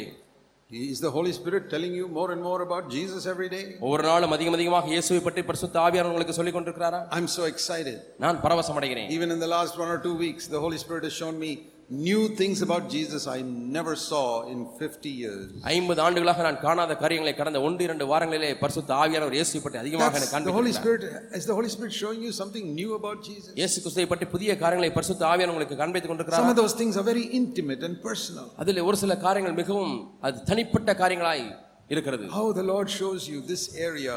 is the Holy Spirit telling you more and more about Jesus every day? ஒவ்வொரு நாளும் அதிகம் அதிகமாக இயேசுவை பற்றி பரிசுத்த ஆவியானவர் உங்களுக்கு சொல்லிக் கொண்டிருக்கிறாரா I'm so excited. நான் பரவசம் அடைகிறேன் Even in the last one or two weeks, the Holy Spirit has shown me new things about Jesus I never saw in 50 years. ஐம்பது ஆண்டுகளாக நான் காணாத காரியங்களை கடந்த ஒன்று இரண்டு வாரங்களிலே பரிசுத்த ஆவியானவர் இயேசுவை பற்றி அதிகமாக That's எனக்கு the Holy காண்பிக்கிறார் Spirit, is the Holy Spirit showing you something new about Jesus? இயேசு கிறிஸ்துவை பற்றி புதிய காரியங்களை பரிசுத்த ஆவியானவர் உங்களுக்கு காண்பித்துக் Some கொண்டிருக்கிறார் of those things are very intimate and personal. அதில் ஒரு சில காரியங்கள் மிகவும் அது தனிப்பட்ட காரியங்களாய் இருக்கிறது How the Lord shows you this area,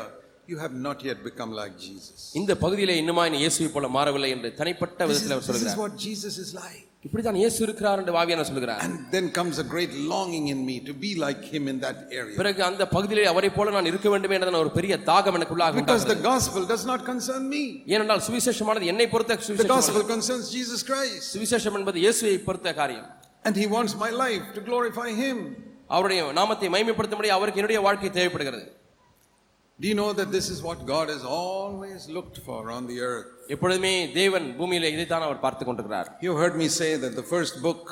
you have not yet become like Jesus. இந்த பகுதியிலே இன்னுமாய் நீ இயேசுவை போல மாறவில்லை என்று தனிப்பட்ட This is, விதத்தில் அவர் this is சொல்கிறார் what Jesus is like. இப்படித்தான் இயேசு இருக்கிறார் என்று ஆவியானவர் சொல்கிறார் And then comes a great longing in me to be like him in that area. பிறகு அந்த பகுதியிலே அவரை போல நான் இருக்க வேண்டும் என்றதான ஒரு பெரிய தாகம் எனக்குள்ளாக Because the உண்டாகிறது. gospel does not concern me. ஏனென்றால் சுவிசேஷமானது என்னை பொறுத்த The சுவிசேஷம் gospel concerns Jesus Christ. சுவிசேஷம் என்பது இயேசுவை பொறுத்த காரியம் And he wants my life to glorify him. அவருடைய நாமத்தை மைமைப்படுத்தும்படி அவருக்கு என்னுடைய வாழ்க்கை தேவைப்படுகிறது Do you know that this is what God has always looked for on the earth? எப்பொழுதுமே தேவன் பூமியிலே இதைத்தான் அவர் பார்த்து கொண்டிருக்கிறார் You heard me say that the first book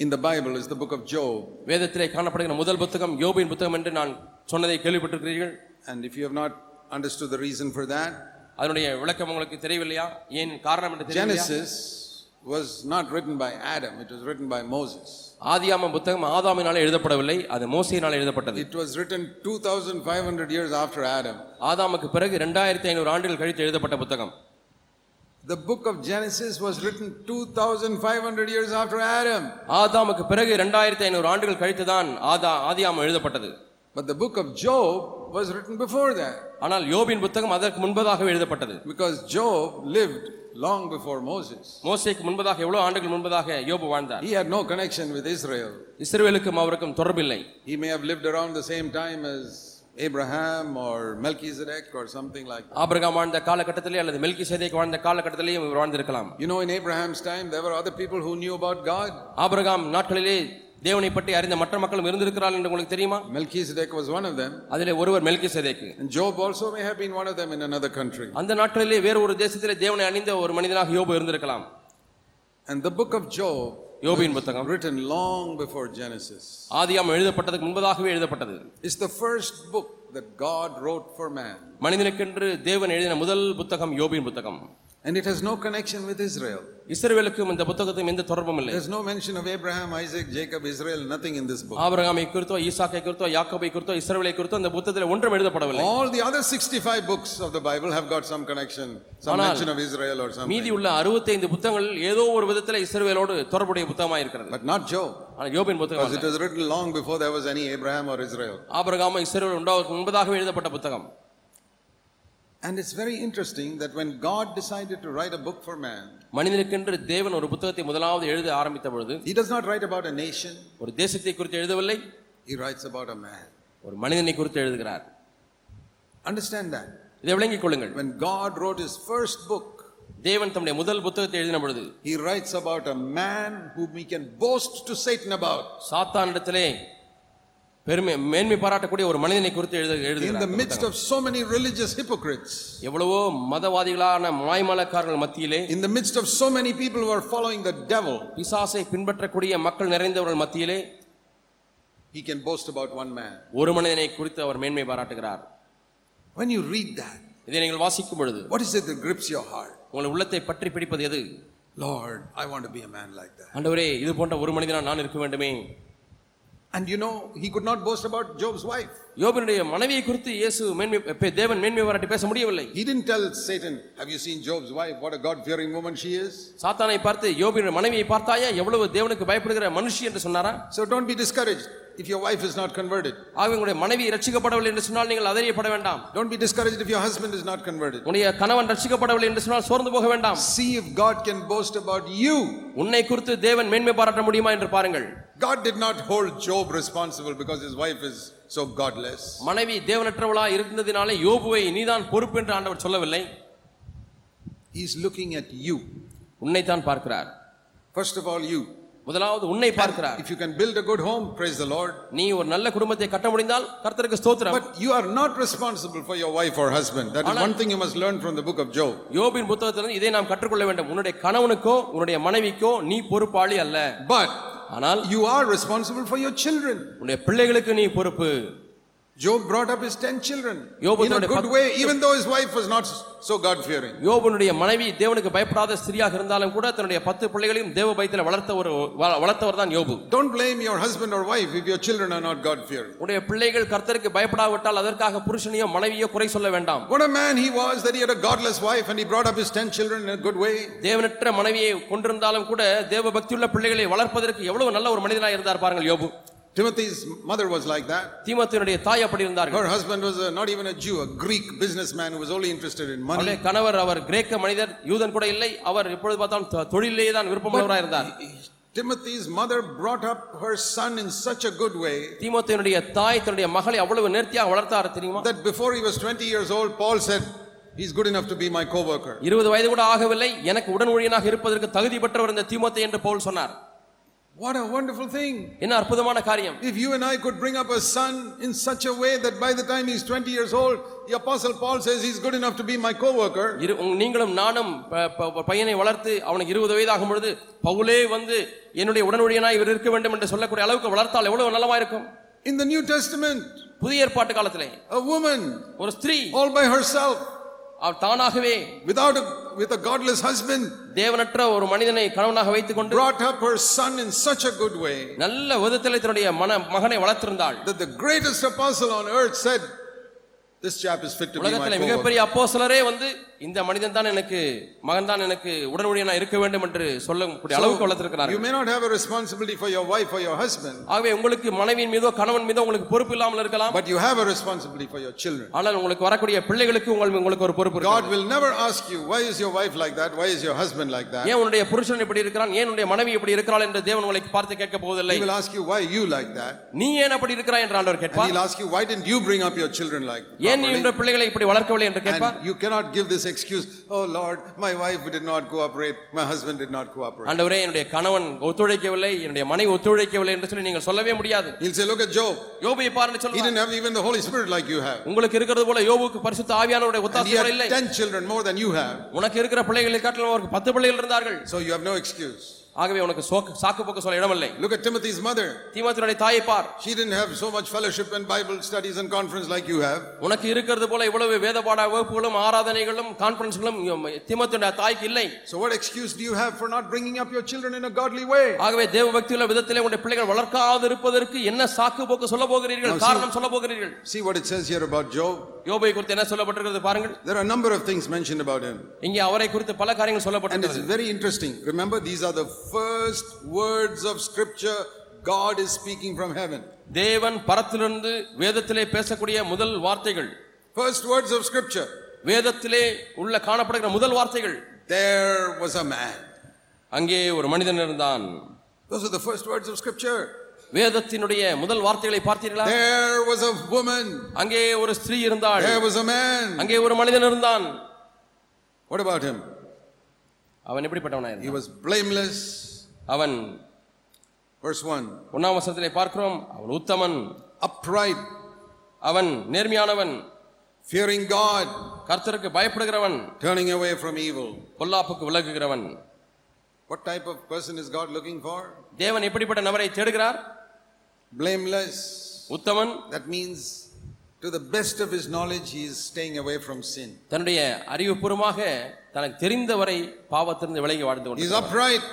in the Bible is the book of Job. வேதத்திலே காணப்படுகிற முதல் புத்தகம் யோபின் புத்தகம் என்று நான் சொன்னதை கேள்விப்பட்டிருக்கிறீர்கள் And if you have not understood the reason for that, அதனுடைய விளக்கம் உங்களுக்கு தெரியவில்லையா ஏன் காரணம் என்று தெரியவில்லையா Genesis was not written by Adam, it was written by Moses. ஆதியாம புத்தகம் ஆதாமினாலே எழுதப்படவில்லை அது மோசையினால் எழுதப்பட்டது It was written 2500 years after Adam. ஆதாமுக்கு பிறகு ரெண்டாயிரத்தி ஐநூறு ஆண்டுகள் கழித்து எழுதப்பட்ட புத்தகம் The book of Genesis was written 2500 years after Adam. ஆதாமுக்கு பிறகு ரெண்டாயிரத்தி ஐநூறு ஆண்டுகள் கழித்து தான் ஆதா ஆதியாமம் எழுதப்பட்டது But the book of Job was written before that ஆனால் யோபின் புத்தகம் அதற்கு முன்பதாகவே எழுதப்பட்டது because Job lived long before Moses. மோசைக்கு முன்பதாக எவ்வளவு ஆண்டுகள் முன்பதாக யோபு வாழ்ந்தார் He had no connection with Israel. இஸ்ரவேலுக்கும் அவருக்கும் தொடர்பில்லை He may have lived around the same time as Abraham or Melchizedek or something like that. Abraham வாழ்ந்த காலகட்டத்திலே அல்லது மெல்கி சேதைக்கு வாழ்ந்த காலகட்டத்திலேயும் இவர் வாழ்ந்திருக்கலாம் You know, in Abraham's time, there were other people who knew about God. Abraham நாட்களிலே தேவனை பற்றி அறிந்த மற்ற மக்களும் இருந்திருக்கிறார்கள் என்று உங்களுக்கு தெரியுமா? Melchizedek was one of them. அதிலே ஒருவர் Melchi சேதைக்கு And Job also may have been one of them in another country. அந்த நாட்களிலே வேறு ஒரு தேசத்திலே தேவனை அணிந்த ஒரு மனிதனாக யோபு இருந்திருக்கலாம். And the book of Job, யோபின் புத்தகம். written long before Genesis, ஆதியாம் எழுதப்பட்டதுக்கு முன்பதாகவே எழுதப்பட்டது. Is the first book that God wrote for man. மனிதனுக்கென்று தேவன் எழுதின முதல் புத்தகம் யோபின் புத்தகம். And it has no connection with Israel. இஸ்ரவேலுக்கும் இந்த புத்தகத்துக்கும் எந்த தொடர்பும் இல்லை There's no mention of Abraham, Isaac, Jacob, Israel, nothing in this book. ஆபிரகாமை குறித்தோ ஈசாக்கை குறித்தோ யாக்கோபை குறித்தோ இஸ்ரவேலை குறித்தோ இந்த புத்தகத்தில் ஒன்றும் எழுதப்படவில்லை All the other 65 books of the Bible have got some connection, some mention of Israel or something. மீதி உள்ள அறுபத்தைந்து புத்தகங்கள் ஏதோ ஒரு விதத்தில் இஸ்ரவேலோடு தொடர்புடைய புத்தகமாக இருக்கிறது But not Job, ஆனால் யோபின் புத்தகம் because it was written long before there was any Abraham or Israel. ஆபிரகாமும் இஸ்ரவேல் உண்டாவதற்கு முன்பதாகவே எழுதப்பட்ட புத்தகம் And it's very interesting that when God decided to write a book for man, மனிதனுக்கென்று தேவன் ஒரு புத்தகத்தை முதலாவது எழுத ஆரம்பித்த பொழுது He does not write about a nation, ஒரு தேசத்தை குறித்து எழுதவில்லை He writes about a man. ஒரு மனிதனை குறித்து எழுதுகிறார் Understand that. இதை விளங்கிக் கொள்ளுங்கள் When God wrote His first book, தேவன் தம்முடைய முதல் புத்தகத்தை எழுதின பொழுது he writes about a man whom he can boast to Satan about. சாத்தானிடத்திலே பெருமை மேன்மை பாராட்டக்கூடிய ஒரு மனிதனை குறித்து எழுத In the எழுதுகிறார் midst of so many religious hypocrites, எவ்வளவோ மதவாதிகளான மாய்மலக்காரர்கள் மத்தியிலே in the midst of so many people who are following the devil, பிசாசை பின்பற்றக்கூடிய மக்கள் நிறைந்தவர்கள் மத்தியிலே he can boast about one man. ஒரு மனிதனை குறித்து அவர் மேன்மை பாராட்டுகிறார் When you read that, இதை நீங்கள் வாசிக்கும் பொழுது what is it that grips your heart? உங்கள் உள்ளத்தை பற்றி பிடிப்பது எது Lord, I want to be a man like that. ஆண்டவரே இது போன்ற ஒரு மனிதனா நான் இருக்க வேண்டுமே And you know, he could not boast about Job's wife. யோபினுடைய மனைவியை குறித்து இயேசு மேன்மை பே- தேவன் மேன்மை பாராட்டி பேச முடியவில்லை He didn't tell Satan, Have you seen Job's wife? What a God fearing woman she is. சாத்தானை பார்த்து யோபினுடைய மனைவியை பார்த்தாயா எவ்வளவு தேவனுக்கு பயப்படுகிற மனுஷி என்று சொன்னாரா So don't be discouraged if your wife is not converted. ஆக உங்களுடைய மனைவி ரட்சிக்கப்படவில்லை என்று சொன்னால் நீங்கள் அதறியப்பட வேண்டாம் Don't be discouraged if your husband is not converted. உன்னுடைய கணவன் ரட்சிக்கப்படவில்லை என்று சொன்னால் சோர்ந்து போக வேண்டாம் See if God can boast about you. உன்னை குறித்து தேவன் மேன்மை பாராட்ட முடியுமா என்று பாருங்கள் God did not hold Job responsible because his wife is so godless. மனைவி தேவனற்றவளா இருந்ததினாலே யோபுவை நீதான் பொறுப்பு என்று ஆண்டவர் சொல்லவில்லை He's looking at you. உன்னைத்தான் பார்க்கிறார் First of all, you. முதலாவது உன்னை பார்க்கிறார் If you can build a good home, praise the Lord. நீ ஒரு நல்ல குடும்பத்தை கட்ட முடிந்தால் கர்த்தருக்கு ஸ்தோத்திரம் But you are not responsible for your wife or husband. That is one thing you must learn from the book of Job. யோபின் புத்தகத்திலிருந்து இதை நாம் கற்றுக்கொள்ள வேண்டும் உன்னுடைய கணவனுக்கோ உன்னுடைய மனைவிக்கோ நீ பொறுப்பாளி அல்ல But ஆனால் you are responsible for your children. உன்னுடைய பிள்ளைகளுக்கு நீ பொறுப்பு Job brought up his ten children யோபு in a தன்னுடைய good பத்து- way, even though his wife was not so God fearing. யோபனுடைய மனைவி தேவனுக்கு பயப்படாத ஸ்திரியாக இருந்தாலும் கூட தன்னுடைய பத்து பிள்ளைகளையும் தேவ பயத்தில் வளர்த்த ஒரு வ- வளர்த்தவர் தான் யோபு Don't blame your husband or wife if your children are not God fearing. உன்னுடைய பிள்ளைகள் கர்த்தருக்கு பயப்படாவிட்டால் அதற்காக புருஷனையோ மனைவியோ குறை சொல்ல வேண்டாம் What a man he was that he had a godless wife and he brought up his ten children in a good way. தேவனற்ற மனைவியை கொண்டிருந்தாலும் கூட தேவ பக்தியுள்ள பிள்ளைகளை வளர்ப்பதற்கு எவ்வளவு நல்ல ஒரு மனிதனாக இருந்தார் பாருங்கள் யோபு Timothy's mother was like that. தீமத்தினுடைய தாய் அப்படி இருந்தார்கள் Her husband was a, not even a Jew, a Greek businessman who was only interested in money. அவருடைய கணவர் அவர் கிரேக்க மனிதர் யூதன் கூட இல்லை அவர் எப்பொழுது பார்த்தாலும் தொ- தொழிலிலேயே தான் விருப்பமுள்ளவராக இருந்தார் Timothy's mother brought up her son in such a good way தீமோத்தேயுடைய தாய் தன்னுடைய மகளை அவ்வளவு நேர்த்தியாக வளர்த்தார் தெரியுமா that before he was 20 years old, Paul said, He's good enough to be my co worker. இருபது வயது கூட ஆகவில்லை எனக்கு உடன் ஊழியனாக இருப்பதற்கு தகுதி பெற்றவர் இந்த தீமோத்தே என்று பவுல் சொன்னார் What a wonderful thing. என்ன அற்புதமான காரியம் If you and I could bring up a son in such a way that by the time he's 20 years old, the Apostle Paul says he's good enough to be my co worker. இரு- உங்க- நீங்களும் நானும் ப- ப- பையனை வளர்த்து அவனுக்கு இருபது வயதாகும் பொழுது பவுலே வந்து என்னுடைய உடனுடையனாய் இவர் இருக்க வேண்டும் என்று சொல்லக்கூடிய அளவுக்கு வளர்த்தால் எவ்வளவு நல்லவா இருக்கும் In the New Testament, புதிய ஏற்பாட்டு காலத்திலே a woman ஒரு ஸ்திரீ all by herself, அவள் தானாகவே without a, with a godless husband, தேவனற்ற ஒரு மனிதனை கணவனாக வைத்துக் கொண்டு brought up her son in such a good way நல்ல விதத்திலே தன்னுடைய மன மகனை வளர்த்திருந்தாள் that the greatest apostle on earth said, This chap is fit to be my உலகத்திலே. மிகப்பெரிய அப்போஸ்தலரே வந்து இந்த மனிதன் தான் எனக்கு மகன் தான் எனக்கு உடனுடையனா இருக்க வேண்டும் என்று சொல்லக்கூடிய அளவுக்கு You வளர்த்திருக்கிறார்கள் may not have a responsibility for your wife or your husband, ஆகவே உங்களுக்கு மனைவியின் மீதோ கணவன் மீதோ உங்களுக்கு பொறுப்பு இல்லாமல் இருக்கலாம் but you have a responsibility for your children. ஆனால் உங்களுக்கு வரக்கூடிய பிள்ளைகளுக்கு உங்கள் உங்களுக்கு ஒரு பொறுப்பு God இருக்கு will never ask you, Why is your wife like that? Why is your husband like that? ஏன் உன்னுடைய புருஷன் இப்படி இருக்கிறான் ஏன் உன்னுடைய மனைவி இப்படி இருக்கிறாள் என்று தேவன் உங்களை பார்த்து கேட்க போவதில்லை He will ask you, Why you like that? நீ ஏன் அப்படி இருக்கிறாய் என்று ஆண்டவர் And கேட்பார் he'll ask you, Why didn't you bring up your children like ஏன் நீ properly?" இந்த பிள்ளைகளை இப்படி வளர்க்கவில்லை என்று கேட்பார் And you cannot give this excuse, Oh Lord, my wife did not cooperate, my husband did not cooperate. ஆண்டவரே என்னுடைய கணவன் ஒத்துழைக்கவில்லை என்னுடைய மனைவி ஒத்துழைக்கவில்லை என்று சொல்லி நீங்கள் சொல்லவே முடியாது He'll say, Look at Job. யோபுவை பாருன்னு He சொல்லுவார் didn't have even the Holy Spirit like you have. உங்களுக்கு இருக்கிறது போல யோபுக்கு பரிசுத்த ஆவியானவருடைய And he ஒத்தாசை கூட இல்லை had 10 children more than you have. உனக்கு இருக்கிற பிள்ளைகளை காட்டிலும் அவருக்கு பத்து பிள்ளைகள் இருந்தார்கள் So you have no excuse. ஆகவே உனக்கு சோக்கு சாக்கு போக்கு சொல்ல இடமில்லை Look at Timothy's mother. தீமத்தினுடைய தாயை பார் She didn't have so much fellowship and Bible studies and conference like you have. உனக்கு இருக்கிறது போல இவ்வளவு வேதபாட வகுப்புகளும் ஆராதனைகளும் கான்பரன்ஸ்களும் தீமத்தினுடைய தாய்க்கு இல்லை So what excuse do you have for not bringing up your children in a godly way? ஆகவே தேவ பக்தியுள்ள விதத்திலே உங்களுடைய பிள்ளைகள் வளர்க்காது இருப்பதற்கு என்ன சாக்கு போக்கு சொல்ல போகிறீர்கள் Now see- காரணம் சொல்ல போகிறீர்கள் See what it says here about Job. யோபை குறித்து என்ன சொல்லப்பட்டிருக்கிறது பாருங்கள் There are a number of things mentioned about him. இங்கே அவரை குறித்து பல காரியங்கள் And it's சொல்லப்பட்டிருக்கிறது very interesting. Remember, these are the first words of scripture God is speaking from heaven. தேவன் பரத்திலிருந்து வேதத்திலே பேசக்கூடிய முதல் வார்த்தைகள் First words of scripture. வேதத்திலே உள்ள காணப்படுகிற முதல் வார்த்தைகள் There was a man. அங்கே ஒரு மனிதன் இருந்தான் Those are the first words of scripture. வேதத்தினுடைய முதல் வார்த்தைகளை பார்த்தீர்களா There was a woman. அங்கே ஒரு ஸ்திரீ இருந்தாள் There was a man. அங்கே ஒரு மனிதன் இருந்தான் What about him? அவன் எப்படிப்பட்டவனா He இருந்தான் was blameless. அவன் Verse 1 ஒன்னாம் வசனத்திலே பார்க்கிறோம் அவன் உத்தமன் upright, அவன் நேர்மையானவன் fearing God, கர்த்தருக்கு பயப்படுகிறவன் turning away from evil. பொல்லாப்புக்கு விலகுகிறவன் What type of person is God looking for? தேவன் எப்படிப்பட்ட நபரை தேடுகிறார் Blameless. Uthaman That means, to the best of his knowledge, he is staying away from sin. தன்னுடைய அறிவுபூர்வமாக தனக்கு தெரிந்தவரை பாவத்திலிருந்து விலகி வாழ்ந்து கொண்டிருக்கிறான் upright.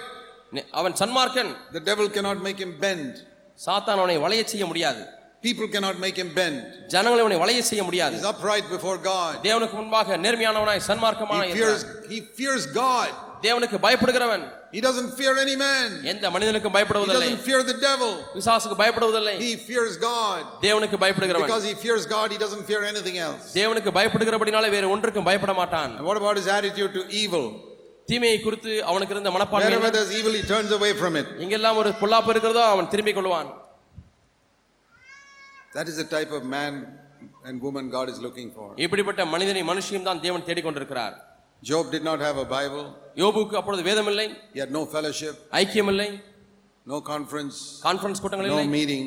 அவன் சன்மார்க்கன் The devil cannot make him bend. சாத்தான் அவனை வளைய செய்ய முடியாது People cannot make him bend. ஜனங்களை அவனை வளைய செய்ய முடியாது He is upright before God. தேவனுக்கு முன்பாக நேர்மையானவனாய் சன்மார்க்கமானாய் He fears, he fears God. தேவனுக்கு பயப்படுகிறவன் He doesn't fear any man. எந்த மனிதனுக்கும் He பயப்படுவதில்லை doesn't fear the devil. விசாசுக்கு பயப்படுவதில்லை He fears God. தேவனுக்கு பயப்படுகிறவன் Because he fears God, he doesn't fear anything else. தேவனுக்கு பயப்படுகிறபடினாலே வேறு ஒன்றுக்கும் பயப்பட மாட்டான் And what about his attitude to evil? தீமையை குறித்து அவனுக்கு இருந்த மனப்பான்மை Wherever என்ன? there's evil, he turns away from it. எங்கெல்லாம் ஒரு பொல்லாப்பு இருக்கிறதோ அவன் திரும்பிக் கொள்வான் That is the type of man and woman God is looking for. இப்படிப்பட்ட மனிதனை மனுஷியும் தான் தேவன் தேடிக்கொண்டிருக்கிறார் Job did not have a Bible, யோபுக்கு அப்பொழுது வேதம் இல்லை he had no fellowship, ஐக்கியம் இல்லை no conference, கான்ஃபரன்ஸ் கூட்டங்கள் no இல்லை meeting.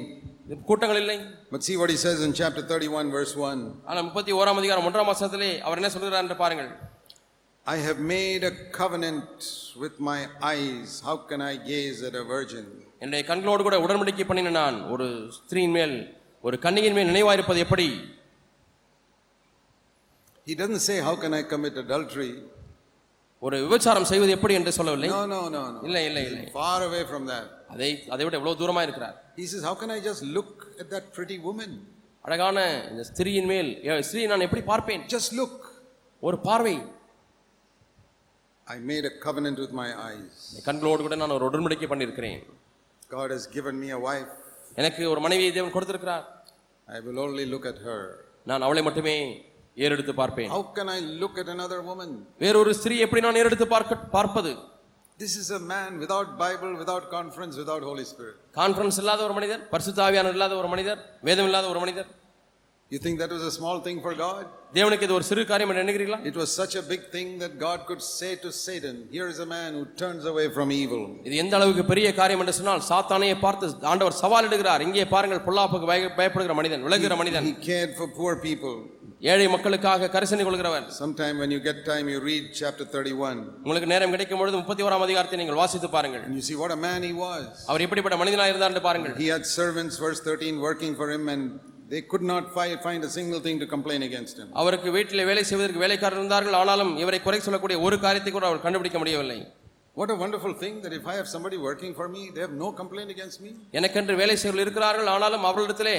கூட்டங்கள் இல்லை But see what he says in chapter 31, verse 1 ஆனா முப்பத்தி ஓராம் அதிகாரம் ஒன்றாம் மாசத்திலே அவர் என்ன சொல்கிறார் என்று பாருங்கள் I have made a covenant with my eyes. How can I gaze at a virgin? என்னுடைய கண்களோடு கூட உடன்படிக்கை பண்ணின நான் ஒரு ஸ்திரீயின் மேல் ஒரு கன்னியின் மேல் நினைவாயிருப்பது எப்படி He doesn't say, How can I commit adultery? ஒரு விபச்சாரம் செய்வது எப்படி என்று சொல்லவில்லை No, no, no, no. இல்லை இல்லை இல்லை Far away from that. அதை அதை விட எவ்வளவு தூரமா இருக்கிறார் He says, How can I just look at that pretty woman? அழகான இந்த ஸ்திரீயின் மேல் ஏ, ஸ்திரீயை நான் எப்படி பார்ப்பேன் Just look. ஒரு பார்வை I made a covenant with my eyes. என் கண்களோடு கூட நான் ஒரு உடன்படிக்கை பண்ணியிருக்கிறேன் God has given me a wife. எனக்கு ஒரு மனைவியை தேவன் கொடுத்திருக்கிறார் I will only look at her. நான் அவளை மட்டுமே ஏறெடுத்து பார்ப்பேன் How can I look at another woman? வேறொரு ஸ்திரீ எப்படி நான் ஏறெடுத்து பார்க்க பார்ப்பது This is a man without Bible, without conference, without Holy Spirit. Conference இல்லாத ஒரு மனிதர் பரிசுத்தாவியானவர் இல்லாத ஒரு மனிதர் வேதம் இல்லாத ஒரு மனிதர் You think that was a small thing for God? தேவனுக்கு இது ஒரு சிறு காரியம் என்று எண்ணுகிறீர்களா It was such a big thing that God could say to Satan, Here is a man who turns away from evil. இது எந்த அளவுக்கு பெரிய காரியம் என்று சொன்னால் சாத்தானையை பார்த்து ஆண்டவர் சவால் இடுகிறார் இங்கே பாருங்கள் பொல்லாப்புக்கு பய- பயப்படுகிற மனிதன் விலகுகிற மனிதன் He cared for poor people. ஏழை மக்களுக்காக கரிசனை கொள்கிறவர் Sometime when you get time, you read chapter 31 உங்களுக்கு நேரம் கிடைக்கும் பொழுது முப்பத்தி ஓராம் அதிகாரத்தை நீங்கள் வாசித்து பாருங்கள் and you see what a man he was. அவர் எப்படிப்பட்ட மனிதனாக இருந்தார் என்று பாருங்கள் He had servants, verse 13, working for him, and they could not fi- find a single thing to complain against him. அவருக்கு வீட்டில் வேலை செய்வதற்கு வேலைக்காரர் இருந்தார்கள் ஆனாலும் இவரை குறை சொல்லக்கூடிய ஒரு காரியத்தை கூட அவர் கண்டுபிடிக்க முடியவில்லை What a wonderful thing that if I have somebody working for me, they have no complaint against me. எனக்கென்று வேலை செய்வர்கள் இருக்கிறார்கள் ஆனாலும் அவர்களிடத்திலே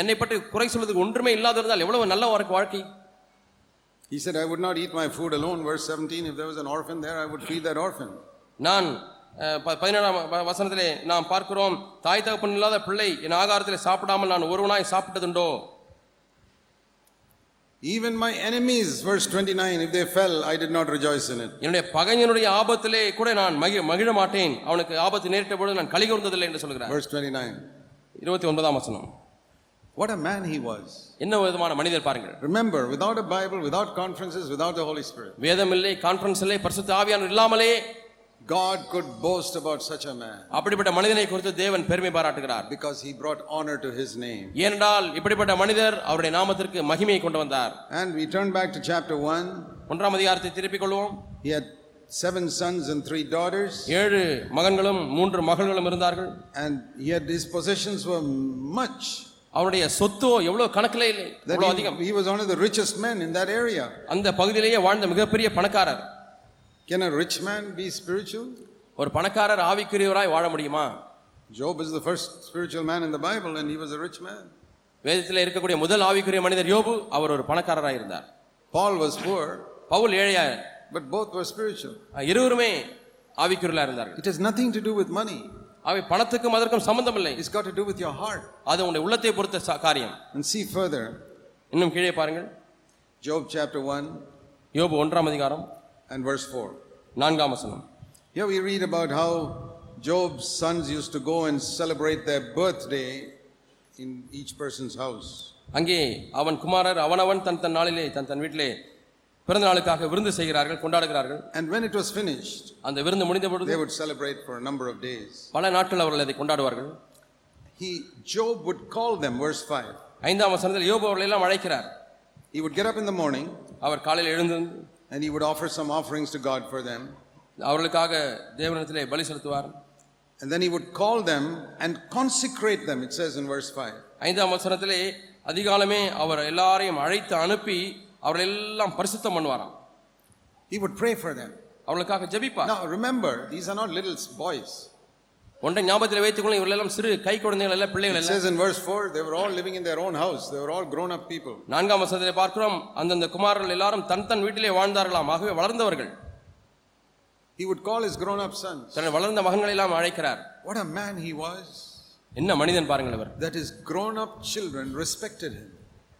என்னை பற்றி குறை சொல்வதற்கு ஒன்றுமே இல்லாத இருந்தால் எவ்வளவு நல்ல ஒரு வாழ்க்கை He said, I would not eat my food alone. Verse 17, if there was an orphan there, I would feed that orphan. நான் அஹ், ப- பதினேழாம் வசனத்திலே நாம் பார்க்கிறோம் தாய் தகப்பன் இல்லாத பிள்ளை என் ஆகாரத்திலே சாப்பிடாமல் நான் ஒருவனாய் சாப்பிட்டதுண்டோ Even my enemies, verse 29, if they fell, I did not rejoice in it. என்னுடைய பகைஞனுடைய ஆபத்திலே கூட நான் மகி மகிழ மாட்டேன் அவனுக்கு ஆபத்து நேரிட்ட பொழுது நான் கலி கூர்ந்ததில்லை என்று சொல்கிறார் Verse 29. இருபத்தி ஒன்பதாம் வசனம் What a man he was. என்ன விதமான மனிதர் பாருங்கள் Remember, without a Bible, without conferences, without the Holy Spirit, வேதம் இல்லை கான்ஃபரன்ஸ் இல்லை பரிசுத்த ஆவியானவர் இல்லாமலே God could boast about such a man அப்படிப்பட்ட மனிதனை குறித்து தேவன் பெருமை பாராட்டுகிறார் because he brought honor to his name. ஏனென்றால் இப்படிப்பட்ட மனிதர் அவருடைய நாமத்திற்கு மகிமையை கொண்டு வந்தார் And we turn back to chapter 1. ஒன்றாம் அதிகாரத்தை திருப்பிக் கொள்வோம் He had seven sons and three daughters, ஏழு மகன்களும் மூன்று மகள்களும் இருந்தார்கள் and he had his possessions were much. அவருடைய சொத்தோ எவ்வளவு கணக்கிலே இல்லை That அவ்வளவு அதிகம் he, he was one of the richest men in that area. அந்த பகுதியிலேயே வாழ்ந்த மிகப்பெரிய பணக்காரர் Can a rich man be spiritual? ஒரு பணக்காரர் ஆவிக்குரியவராய் வாழ முடியுமா Job is the first spiritual man in the Bible, and he was a rich man. வேதத்தில் இருக்கக்கூடிய முதல் ஆவிக்குரிய மனிதர் யோபு அவர் ஒரு பணக்காரராய் இருந்தார் Paul was poor, பவுல் ஏழையா but both were spiritual. இருவருமே ஆவிக்குரியலா இருந்தார்கள் It has nothing to do with money, அவை பணத்துக்கும் அதற்கும் சம்பந்தம் இல்லை it's got to do with your heart. அது உங்களுடைய உள்ளத்தை பொறுத்த ச- காரியம் And see further இன்னும் கீழே பாருங்கள் Job chapter 1 யோபு ஒன்றாம் அதிகாரம் and verse 4. நான்காம் வசனம் Here we read about how Job's sons used to go and celebrate their birthday in each person's house. அங்கே அவன் குமாரர் அவனவன் தன் தன் நாளிலே தன் தன் வீட்டிலே பிறந்த நாளுக்காக விருந்து செய்கிறார்கள் கொண்டாடுகிறார்கள் And when it was finished, அந்த விருந்து முடிந்த பொழுது they would celebrate for a number of days. பல நாட்கள் அவர்கள் அதை கொண்டாடுவார்கள் He, Job would call them, verse 5. ஐந்தாம் வசனத்தில் யோபு அவர்களை எல்லாம் அழைக்கிறார் He would get up in the morning அவர் காலையில் எழுந்து and he would offer some offerings to God for them. அவர்களுக்காக தேவனிடத்திலே பலி செலுத்துவார் And then he would call them and consecrate them, it says in verse 5. ஐந்தாம் வசனத்திலே அதிகாலமே அவர் எல்லாரையும் அழைத்து அனுப்பி அவர்கள் எல்லாம் பரிசுத்தம் பண்ணுவாராம் He would pray for them. அவர்களுக்காக ஜெபிப்பார் Now remember, these are not little boys. ஒன்றை ஞாபகத்தில் வைத்துக் கொள்ள இவர்கள் எல்லாம் சிறு கை குழந்தைகள் அல்ல பிள்ளைகள் அல்ல says in verse 4, they were all living in their own house. They were all grown up people. நான்காம் வசனத்திலே பார்க்கிறோம் அந்தந்த குமாரர்கள் எல்லாரும் தன் தன் வீட்டிலே வாழ்ந்தார்களாம் ஆகவே வளர்ந்தவர்கள் He would call his grown up sons. தன் வளர்ந்த மகன்களை எல்லாம் அழைக்கிறார் What a man he was. என்ன மனிதன் பாருங்கள் அவர் That his grown up children respected him.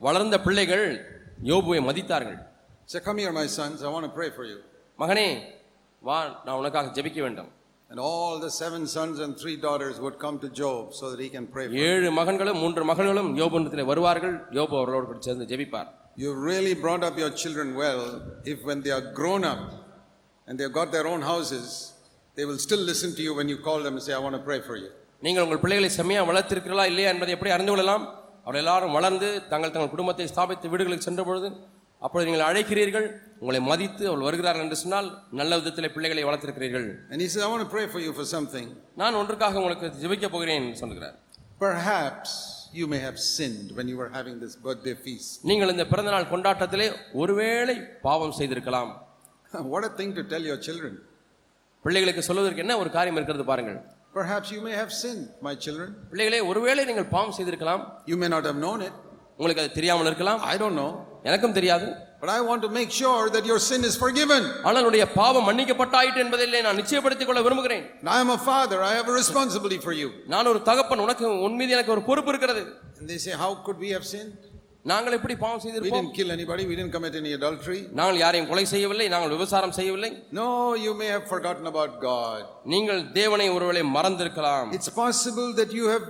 வளர்ந்த பிள்ளைகள் யோபுவை மதித்தார்கள் Say, Come here, my sons, I want to pray for you. மகனே வா நான் உனக்காக ஜெபிக்க வேண்டும் And all the seven sons and three daughters would come to Job so that he can pray for them. ஏழு மகன்களும் மூன்று மகள்களும் யோபுன்றத்திலே வருவார்கள் யோபு அவர்களோடு கூட சேர்ந்து ஜெபிப்பார் You really brought up your children well if when they are grown up and they've got their own houses, they will still listen to you when you call them and say, I want to pray for you. நீங்கள் உங்கள் பிள்ளைகளை செம்மையா வளர்த்திருக்கிறீர்களா இல்லையா என்பதை எப்படி அறிந்து கொள்ளலாம் அவர்கள் எல்லாரும் வளர்ந்து தங்கள் தங்கள் குடும்பத்தை ஸ்தாபித்து வீடுகளுக்கு சென்ற பொழுது அப்பொழுது நீங்கள் அழைக்கிறீர்கள் உங்களை மதித்து அவர்கள் வருகிறார்கள் என்று சொன்னால் நல்ல விதத்திலே பிள்ளைகளை வளர்த்திருக்கிறீர்கள் And he says, I want to pray for you for something. நான் ஒன்றுக்காக உங்களுக்கு ஜெபிக்க போகிறேன் என்று சொல்கிறார் Perhaps you may have sinned when you were having this birthday feast. நீங்கள் இந்த பிறந்தநாள் கொண்டாட்டத்திலே ஒருவேளை பாவம் செய்திருக்கலாம் what a thing to tell your children. பிள்ளைகளுக்கு சொல்வதற்கு என்ன ஒரு காரியம் இருக்கிறது பாருங்கள் Perhaps you may have sinned, my children. பிள்ளைகளே ஒருவேளை நீங்கள் பாவம் செய்திருக்கலாம் You may not have known it. உங்களுக்கு அது தெரியாமல் இருக்கலாம் I don't know. எனக்கும் தெரியாது But I want to make sure that your sin is forgiven. ஆனால் உன்னுடைய பாவம் மன்னிக்கப்பட்டாயிற்று என்பதிலே நான் நிச்சயப்படுத்திக் கொள்ள விரும்புகிறேன் And I am a father. I have a responsibility for you. நான் ஒரு தகப்பன் உனக்கு உன் மீது எனக்கு ஒரு பொறுப்பு இருக்கிறது And they say, How could we have sinned? நாங்கள் எப்படி பாவம் We செய்திருப்போம் didn't kill anybody. We didn't commit any adultery. நாங்கள் யாரையும் கொலை செய்யவில்லை நாங்கள் விபசாரம் செய்யவில்லை No, you may have forgotten about God. நீங்கள் தேவனை ஒருவேளை மறந்திருக்கலாம் It's possible that you have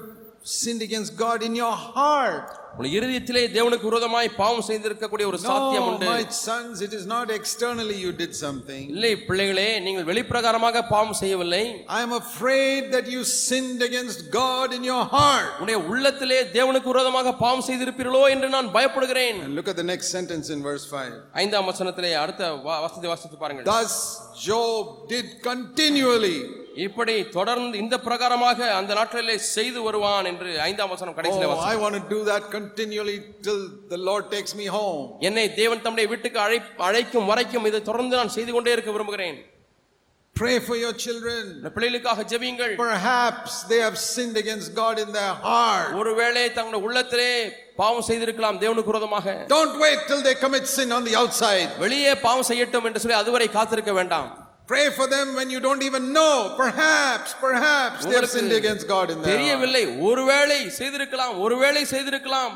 sinned against God in your heart. உன் இருதயத்திலே தேவனுக்கு விரோதமாய் பாவம் செய்திருக்கக்கூடிய ஒரு சாத்தியம் உண்டு my sons, it is not externally you did something. இல்லை பிள்ளைகளே நீங்கள் வெளிப்பிரகாரமாக பாவம் செய்யவில்லை I am afraid that you sinned against God in your heart. உன்னுடைய உள்ளத்திலே தேவனுக்கு விரோதமாக பாவம் செய்திருப்பீர்களோ என்று நான் பயப்படுகிறேன் look at the next sentence in verse 5. ஐந்தாம் வசனத்திலே அடுத்த வா- வசனத்தை வாசித்து பாருங்கள் Thus Job did continually. இப்படி தொடர்ந்து இந்த பிரகாரமாக அந்த நாட்களிலே செய்து வருவான் என்று ஐந்தாம் வசனம் கடைசியில Oh, I want to do that continually till the Lord takes me home. என்னை தேவன் தம்முடைய வீட்டுக்கு அழை அழைக்கும் வரைக்கும் இதை தொடர்ந்து நான் செய்து கொண்டே இருக்க விரும்புகிறேன் Pray for your children. இந்த பிள்ளைகளுக்காக ஜெபியுங்கள் Perhaps they have sinned against God in their heart. ஒருவேளை தங்களுடைய உள்ளத்திலே பாவம் செய்திருக்கலாம் தேவனுக்கு விரோதமாக Don't wait till they commit sin on the outside. வெளியே பாவம் செய்யட்டும் என்று சொல்லி அதுவரை காத்திருக்க வேண்டாம் Pray for them when you don't even know. Perhaps, perhaps they have sinned against God in their heart. தெரியவில்லை ஒருவேளை செய்திருக்கலாம் ஒருவேளை செய்திருக்கலாம்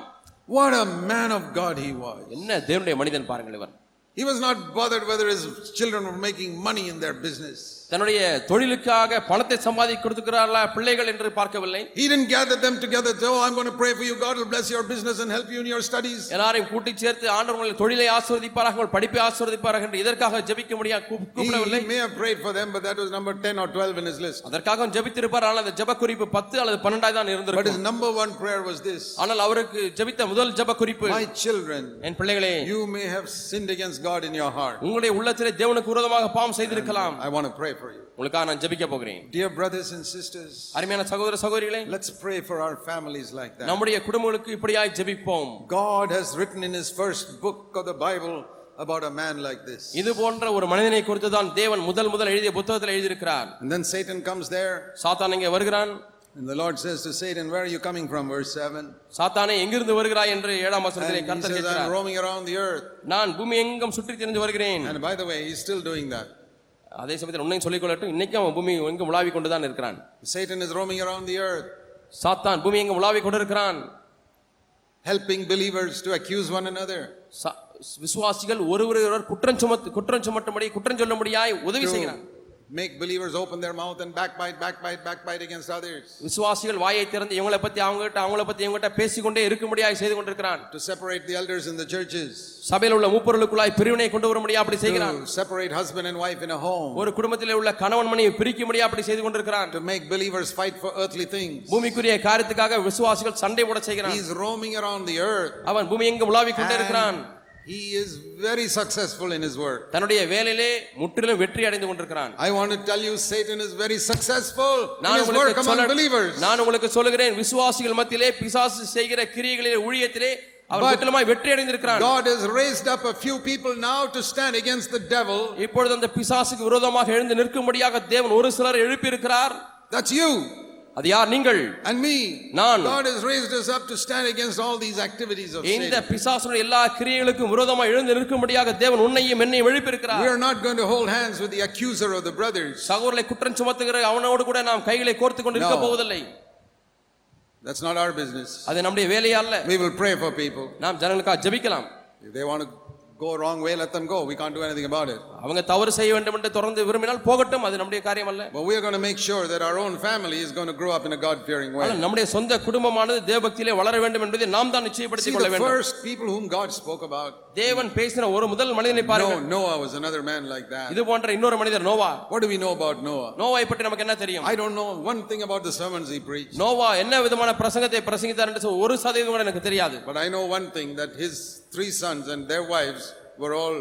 What a man of God he was. என்ன தேவனுடைய மனிதன் பாருங்கள் இவர் He was not bothered whether his children were making money in their business. தன்னுடைய தொழிலுக்காக பணத்தை சம்பாதி கொடுத்துக்கிறார்களா பிள்ளைகள் என்று பார்க்கவில்லை He didn't gather them together. Oh, I'm going to pray for you. God will bless your business and help you in your studies. எல்லாரையும் கூட்டி சேர்த்து ஆண்டவர் உங்களை தொழிலை ஆசிர்வதிப்பாராக உங்கள் படிப்பை ஆசிர்வதிப்பாராக என்று இதற்காக ஜெபிக்க முடியாது கூப்பிடவில்லை he may have prayed for them, but that was number 10 or 12 in his list. அதற்காக ஜெபித்திருப்பார் ஆனால் அந்த ஜெப குறிப்பு பத்து அல்லது பன்னெண்டாய் தான் But his இருந்திருக்கும் number one prayer was this ஆனால் அவருக்கு ஜெபித்த முதல் ஜெப குறிப்பு My children, என் பிள்ளைகளே you may have sinned against God in your heart. உங்களுடைய உள்ளத்திலே தேவனுக்கு விரோதமாக பாவம் செய்திருக்கலாம் I want to pray for you. உங்களுக்காக நான் ஜெபிக்க போகிறேன் Dear brothers and sisters, அருமையான சகோதர சகோதரிகளே let's pray for our families like that. நம்முடைய குடும்பங்களுக்கு இப்படியாய் ஜெபிப்போம் God has written in his first book of the Bible about a man like this. இது போன்ற ஒரு மனிதனை குறித்து தான் தேவன் முதல் முதல் எழுதிய புத்தகத்தில் எழுதியிருக்கிறார் And then Satan comes there, சாத்தான் இங்கே வருகிறான் and the Lord says to Satan, Where are you coming from? Verse 7. சாத்தானே எங்கிருந்து வருகிறாய் என்று ஏழாம் வசனத்திலே And he கர்த்தர் says, I'm கேட்கிறார் roaming around the earth. நான் பூமி எங்கும் சுற்றி திரிந்து வருகிறேன் And by the way, he's still doing that. அதே சமயத்தில் உன்னையும் சொல்லிக் கொள்ளட்டும். இன்னைக்கும் அவன் பூமி எங்கும் உலாவிக் கொண்டுதான் இருக்கிறான். Satan is roaming around the earth, சாத்தான் பூமி எங்கும் உலாவிக் கொண்டிருக்கிறான். Helping believers to accuse one another, விசுவாசிகள் ஒருவரை ஒருவர் குற்றம் சுமத்து குற்றம் சுமட்டும்படி குற்றம் சொல்லும்படியாய் உதவி செய்கிறான். Make believers open their mouth and backbite, backbite, backbite against others. விசுவாசிகள் வாயை திறந்து இவங்களை பத்தி அவங்ககிட்ட அவங்கள பத்தி இவங்ககிட்ட பேசிக்கொண்டே இருக்கும்படியாக செய்து கொண்டிருக்கிறான் To separate the elders in the churches. சபையில் உள்ள மூப்பொருளுக்குள்ளாய் பிரிவினை கொண்டு வர முடியா அப்படி செய்கிறான் To separate husband and wife in a home. ஒரு குடும்பத்திலே உள்ள கணவன் மனைவி பிரிக்க முடியா அப்படி செய்து கொண்டிருக்கிறான் To make believers fight for earthly things. பூமிக்குரிய காரியத்துக்காக விசுவாசிகள் சண்டை போட செய்கிறான் He's roaming around the earth. அவன் பூமி எங்கும் உலாவிக் கொண்டே இருக்கிறான் he is very successful in his work. தன்னுடைய வேலையிலே முற்றிலும் வெற்றி அடைந்து கொண்டிருக்கிறான் I want to tell you, Satan is very successful in நான் his work உங்களுக்கு among சொல்ல believers. நான் உங்களுக்கு சொல்லுகிறேன் விசுவாசிகள் மத்தியிலே பிசாசு செய்கிற கிரியைகளிலே ஊழியத்திலே அவர் But முற்றிலுமாய் வெற்றி அடைந்திருக்கிறான் God has raised up a few people now to stand against the devil. இப்பொழுது அந்த பிசாசுக்கு விரோதமாக எழுந்து நிற்கும்படியாக தேவன் ஒரு சிலர் எழுப்பி இருக்கிறார் That's you அது யார் நீங்கள் and me. நான். God has raised us up to stand against all these activities of இந்த Satan. பிசாசுடைய எல்லா கிரியைகளுக்கும் விரோதமாக எழுந்து நிற்கும்படியாக தேவன் உன்னையும் என்னையும் எழுப்பி We இருக்கிறார் are not going to hold hands with the accuser of the brothers. சகோதரனை குற்றம் சுமத்துகிற அவனோடு கூட நாம் கைகளை கோர்த்து கொண்டு இருக்க No. போவதில்லை That's not our business. அது நம்முடைய வேலையே அல்ல We will pray for people. நாம் ஜனங்களுக்காக ஜெபிக்கலாம் If they want to go wrong way, let them go. We can't do anything about it. அவங்க தவறு செய்ய வேண்டும் என்று தொடர்ந்து விரும்பினால் போகட்டும் அது நம்முடைய காரியம் அல்ல But we are going to make sure that our own family is going to grow up in a God fearing way. ஆனால் நம்முடைய சொந்த குடும்பமானது தேவபக்தியிலே வளர வேண்டும் என்பதை நாம் தான் See, நிச்சயப்படுத்திக் கொள்ள the வேண்டும் first people whom God spoke about, தேவன் பேசின ஒரு முதல் மனிதனை பாருங்கள் no, Noah was another man like that. இது போன்ற இன்னொரு மனிதர் Noah What do we know about Noah? நோவாவை பற்றி நமக்கு என்ன தெரியும் I don't know one thing about the sermons he preached, Noah என்ன விதமான பிரசங்கத்தை பிரசங்கித்தார் என்று சொல்ல ஒரு சதவீதம் கூட எனக்கு தெரியாது but I know one thing that his three sons and their wives were all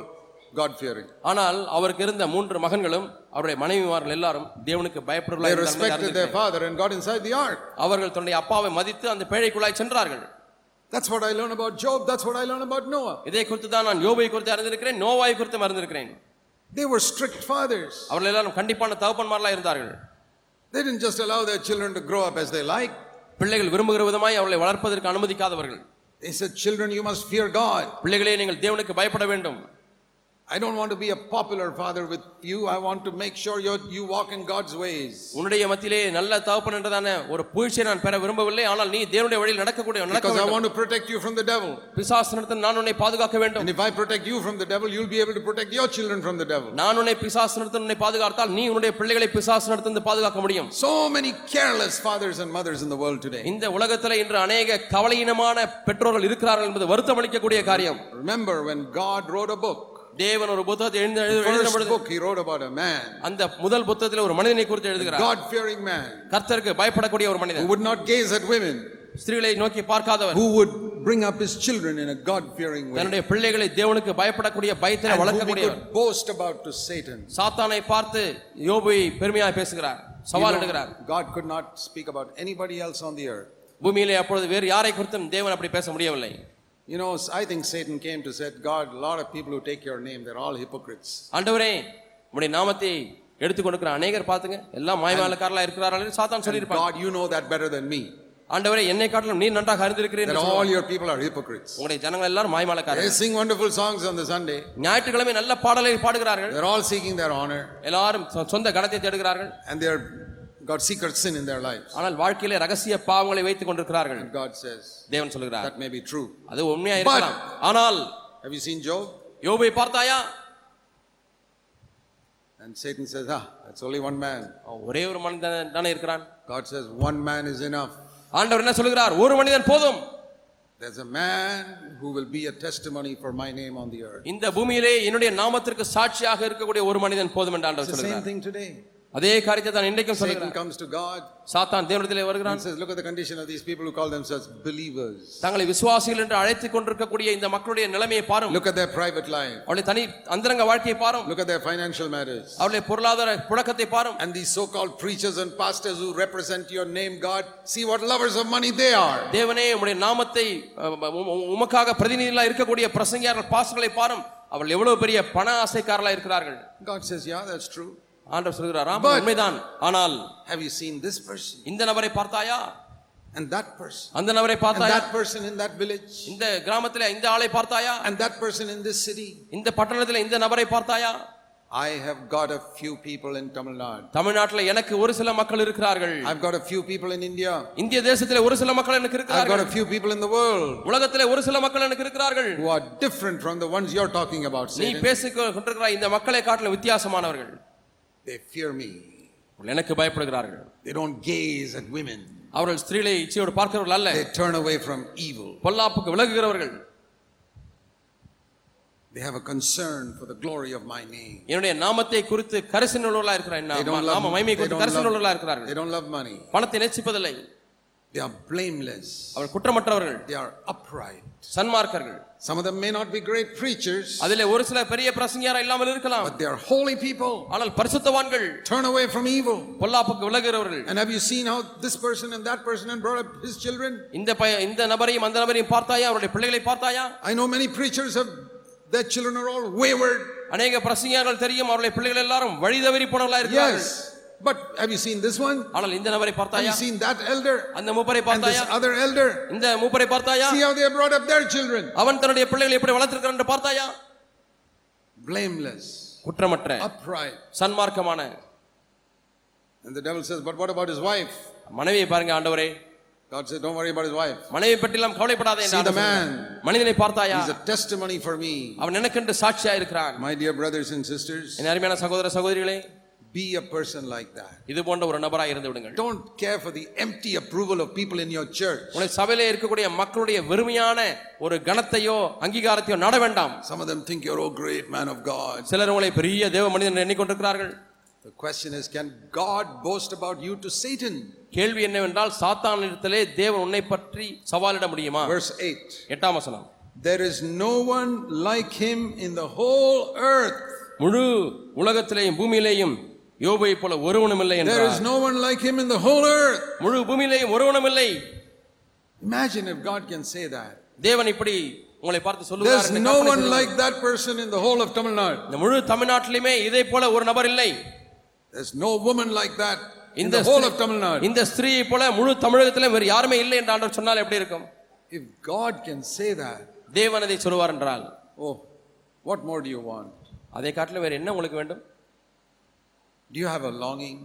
God fearing. ஆனால் அவருக்கு இருந்த மூன்று மகன்களும் அவருடைய மனைவிமார்கள் எல்லாரும் தேவனுக்கு They இருந்தார்கள் என்று respected their father and got inside the ark. அவர்கள் தன்னுடைய அப்பாவை மதித்து அந்த பேழைக்குள்ளாய் சென்றார்கள் That's what I learned about Job. That's what I learned about Noah. இதை குறித்து தான் நான் யோபை குறித்து அறிந்திருக்கிறேன் நோவாய் குறித்து அறிந்திருக்கிறேன் They were strict fathers. அவர்கள் எல்லாரும் கண்டிப்பான தகப்பன்மார்களாக இருந்தார்கள் They didn't just allow their children to grow up as they like. பிள்ளைகள் விரும்புகிற விதமாய் அவர்களை வளர்ப்பதற்கு அனுமதிக்காதவர்கள் They said, Children, you must fear God. பிள்ளைகளே நீங்கள் தேவனுக்கு பயப்பட வேண்டும் I don't want to be a popular father with you. I want to make sure you you walk in God's ways. உன்னுடைய மத்தியிலே நல்ல தகப்பன் என்றதான ஒரு புகழ்ச்சியை நான் பெற விரும்பவில்லை ஆனால் நீ தேவனுடைய வழியில் நடக்கக்கூடிய நடக்க Because I வேண்டும் want to protect you from the devil. பிசாசனத்தில் நான் உன்னை பாதுகாக்க வேண்டும் And if I protect you from the devil, you'll be able to protect your children from the devil. நான் உன்னை பிசாசனத்தில் உன்னை பாதுகாத்தால் நீ உன்னுடைய பிள்ளைகளை பிசாசனத்திலிருந்து பாதுகாக்க முடியும் So many careless fathers and mothers in the world today. இந்த உலகத்தில் இன்று அநேக கவலையினமான பெற்றோர்கள் இருக்கிறார்கள் என்பது வருத்தம் அளிக்கக்கூடிய காரியம் Remember when God wrote a book, தேவன் ஒரு புத்தகத்தை the எழுதின first பொழுது book he wrote about a man, அந்த முதல் புத்தகத்தில் ஒரு மனிதனை குறித்து எழுதுகிறார். God fearing man, கர்த்தருக்கு பயப்படக்கூடிய ஒரு who மனிதன் would not gaze at women, ஸ்திரீகளை நோக்கி பார்க்காதவர். Who would bring up his children in a God fearing way, தன்னுடைய பிள்ளைகளை தேவனுக்கு பயப்படக்கூடிய பயத்தை வளர்க்கக்கூடியவர். boast about to Satan. சாத்தானை பார்த்து யோபை பெருமையாக பேசுகிறார். சவால் எடுக்கிறார். God could not speak about anybody else on the earth. பூமியிலே அப்பொழுது வேறு யாரை குறித்தும் தேவன் அப்படி பேச முடியவில்லை. You know, I think Satan came to said, God, a lot of people who take your name, they're all hypocrites. ஆண்டவரே உம்முடைய நாமத்தை எடுத்துக் கொடுக்கிற அநேகர் பார்த்துங்க எல்லாம் மாய்மாலக்காரலா இருக்கிறார்கள் என்று சாத்தான் And சொல்லியிருப்பாங்க God, you know that better than me. ஆண்டவரே என்னை காட்டிலும் நீர் நன்றாக அறிந்திருக்கிறேன் That என்று all சொல்லுவார். your people are hypocrites. உங்களுடைய ஜனங்கள் எல்லாரும் They மாய்மாலக்காரர்கள் sing wonderful songs on the Sunday. ஞாயிற்றுக்கிழமை நல்ல பாடலை பாடுகிறார்கள் They're all seeking their honor. எல்லாரும் சொ- சொந்த கணத்தை தேடுகிறார்கள் And they're got secret sin in their lives. ஆனால் வாழ்க்கையிலே ரகசிய பாவங்களை வைத்துக் கொண்டிருக்கிறார்கள் And God says, தேவன் சொல்லுகிறார் that may be true. அது உண்மையா இருக்கலாம் ஆனால் Have you seen Job? யோபை பார்த்தாயா And Satan says, ah, that's only one man. அவன் ஒரே ஒரு மனிதன் தானே இருக்கிறான் God says, one man is enough. ஆண்டவர் என்ன சொல்லுகிறார் ஒரு மனிதன் போதும் There's a man who will be a testimony for my name on the earth. இந்த பூமியிலே என்னுடைய நாமத்திற்கு சாட்சியாக இருக்கக்கூடிய ஒரு மனிதன் போதும் என்று ஆண்டவர் It's the same சொல்லுகிறார் thing today. அதே காரியத்தை தான் இன்றைக்கும் Satan சொல்லுகிறார் comes to God சாத்தான் தேவனிடத்திலே and வருகிறான் says, look at the condition of these people who call themselves believers. தங்களை விசுவாசிகள் என்று அழைத்துக் கொண்டிருக்கக்கூடிய இந்த மக்களுடைய நிலைமையை பாரும் Look at their private life. அவளுடைய தனி அந்தரங்க வாழ்க்கையை பாரும் Look at their financial matters. அவளுடைய பொருளாதார புழக்கத்தை பாரும் And these so-called preachers and pastors who represent your name, God, see what lovers of money they are. தேவனே உம்முடைய நாமத்தை அஹ், உம்- உம்- உமக்காக பிரதிநிதிகளா இருக்கக்கூடிய பிரசங்கியார்கள் பாஸ்டர்களை பாரும் அவர்கள் எவ்வளவு பெரிய பண ஆசைக்காரர்களா இருக்கிறார்கள் God says, yeah, that's true. ஆண்டவர் சொல்கிறார் ஆமாம், But- உண்மைதான் ஆனால் Have you seen this person இந்த நபரை பார்த்தாயா and that person அந்த நபரை and பார்த்தாயா that person in that village இந்த கிராமத்துல இந்த ஆளை பார்த்தாயா and that person in this city? இந்த பட்டணத்துல இந்த நபரை பார்த்தாயா I have got a few people in Tamil Nadu. தமிழ்நாட்டுல எனக்கு ஒரு சில மக்கள் இருக்கிறார்கள் I've got a few people in India. இந்திய தேசத்திலே ஒரு சில மக்கள் எனக்கு I've got இருக்கிறார்கள் a few people in the world உலகத்திலே ஒரு சில மக்கள் எனக்கு இருக்கிறார்கள் who are different from the ones you're talking about, நீ Satan. பேசிக் கொண்டிருக்கிற இந்த மக்களை காட்டிலும் வித்தியாசமானவர்கள் They fear me. அவர்கள் எனக்கு பயப்படுகிறார்கள் They don't gaze at women. அவர்கள் ஸ்திரீகளை இச்சையோடு பார்க்கிறவர்கள் அல்ல They turn away from evil. பொல்லாப்புக்கு விலகுகிறவர்கள் They have a concern for the glory of my name. என்னுடைய நாமத்தை குறித்து கரிசன உள்ளவர்களா இருக்கிறார் They don't நாம love, மகிமை they குறித்து don't கரிசன உள்ளவர்களா love, இருக்கிறார்கள் they don't love money. பணத்தை நேசிப்பதில்லை They are blameless. Our குற்றமற்றவர்கள் They are upright. சன்மார்க்கர்கள் Some of them may not be great preachers, அதிலே ஒரு சில பெரிய பிரசங்கியாரா இல்லாமல் இருக்கலாம் but they are holy people. ஆனால் பரிசுத்தவான்கள் Turn away from evil. பொல்லாப்புக்கு விலகுகிறவர்கள் And have you seen how this person and that person and brought up his children? இந்த பய இந்த நபரையும் அந்த நபரையும் பார்த்தாயா அவருடைய பிள்ளைகளை பார்த்தாயா I know many preachers have their children are all wayward. அநேக பிரசங்கியார்கள் தெரியும் அவருடைய பிள்ளைகள் எல்லாரும் வழி தவறி போனவர்களா இருக்கிறார்கள் Yes. But have you seen this one? ஆனால் இந்த நபரை Have பார்த்தாயா you seen that elder? அந்த மூப்பரை And this பார்த்தாயா other elder? இந்த மூப்பரை பார்த்தாயா See how they have brought up their children. அவன் தன்னுடைய பிள்ளைகளை எப்படி வளர்த்திருக்கிறான் என்று பார்த்தாயா Blameless, குற்றமற்ற upright. சன்மார்க்கமான And the devil says, But what about his wife? மனைவியை பாருங்க ஆண்டவரே God said, Don't worry about his wife. மனைவி பற்றிலாம் கவலைப்படாதே என்று See the ஆண்டவர் man. சொன்னார். மனிதனை பார்த்தாயா He's a testimony for me. அவன் எனக்கென்று சாட்சியா இருக்கிறான் My dear brothers and sisters, என் அருமையான சகோதர சகோதரிகளே be a person like that. இது போன்ற ஒரு நபராக இருந்து விடுங்கள் Don't care for the empty approval of people in your church. உங்களை சபையிலே இருக்கக்கூடிய மக்களுடைய வெறுமையான ஒரு கணத்தையோ அங்கீகாரத்தையோ நாட வேண்டாம் Some of them think you're, oh, great man of God. சிலர் உங்களை பெரிய தேவ மனிதன் எண்ணிக்கொண்டிருக்கிறார்கள் The question is, can God boast about you to Satan? கேள்வி என்னவென்றால் சாத்தானிடத்திலே தேவன் உன்னை பற்றி சவாலிட முடியுமா Verse 8 எட்டாம் வசனம் There is no one like him in the whole earth. முழு உலகத்திலேயும் பூமியிலேயும் யோபை போல ஒருவனும் இல்லை There is என்றார் no one like him in the whole earth. முழு பூமியிலேயும் ஒருவனும் இல்லை Imagine if God can say that. தேவன் இப்படி உங்களை பார்த்து சொல்லுவார் There's no one like that person in the whole of Tamil Nadu. இந்த முழு தமிழ்நாட்டிலுமே இதே போல ஒரு நபர் இல்லை There's no woman like that in இந்த the whole of Tamil Nadu. இந்த ஸ்திரீயை போல முழு தமிழகத்திலும் வேறு யாருமே இல்லை என்று ஆண்டவர் சொன்னால் எப்படி இருக்கும் If God can say that, தேவன் அதை சொல்லுவார் என்றால் oh, what more do you want? அதை காட்டிலும் வேறு என்ன உங்களுக்கு வேண்டும் Do you have a longing?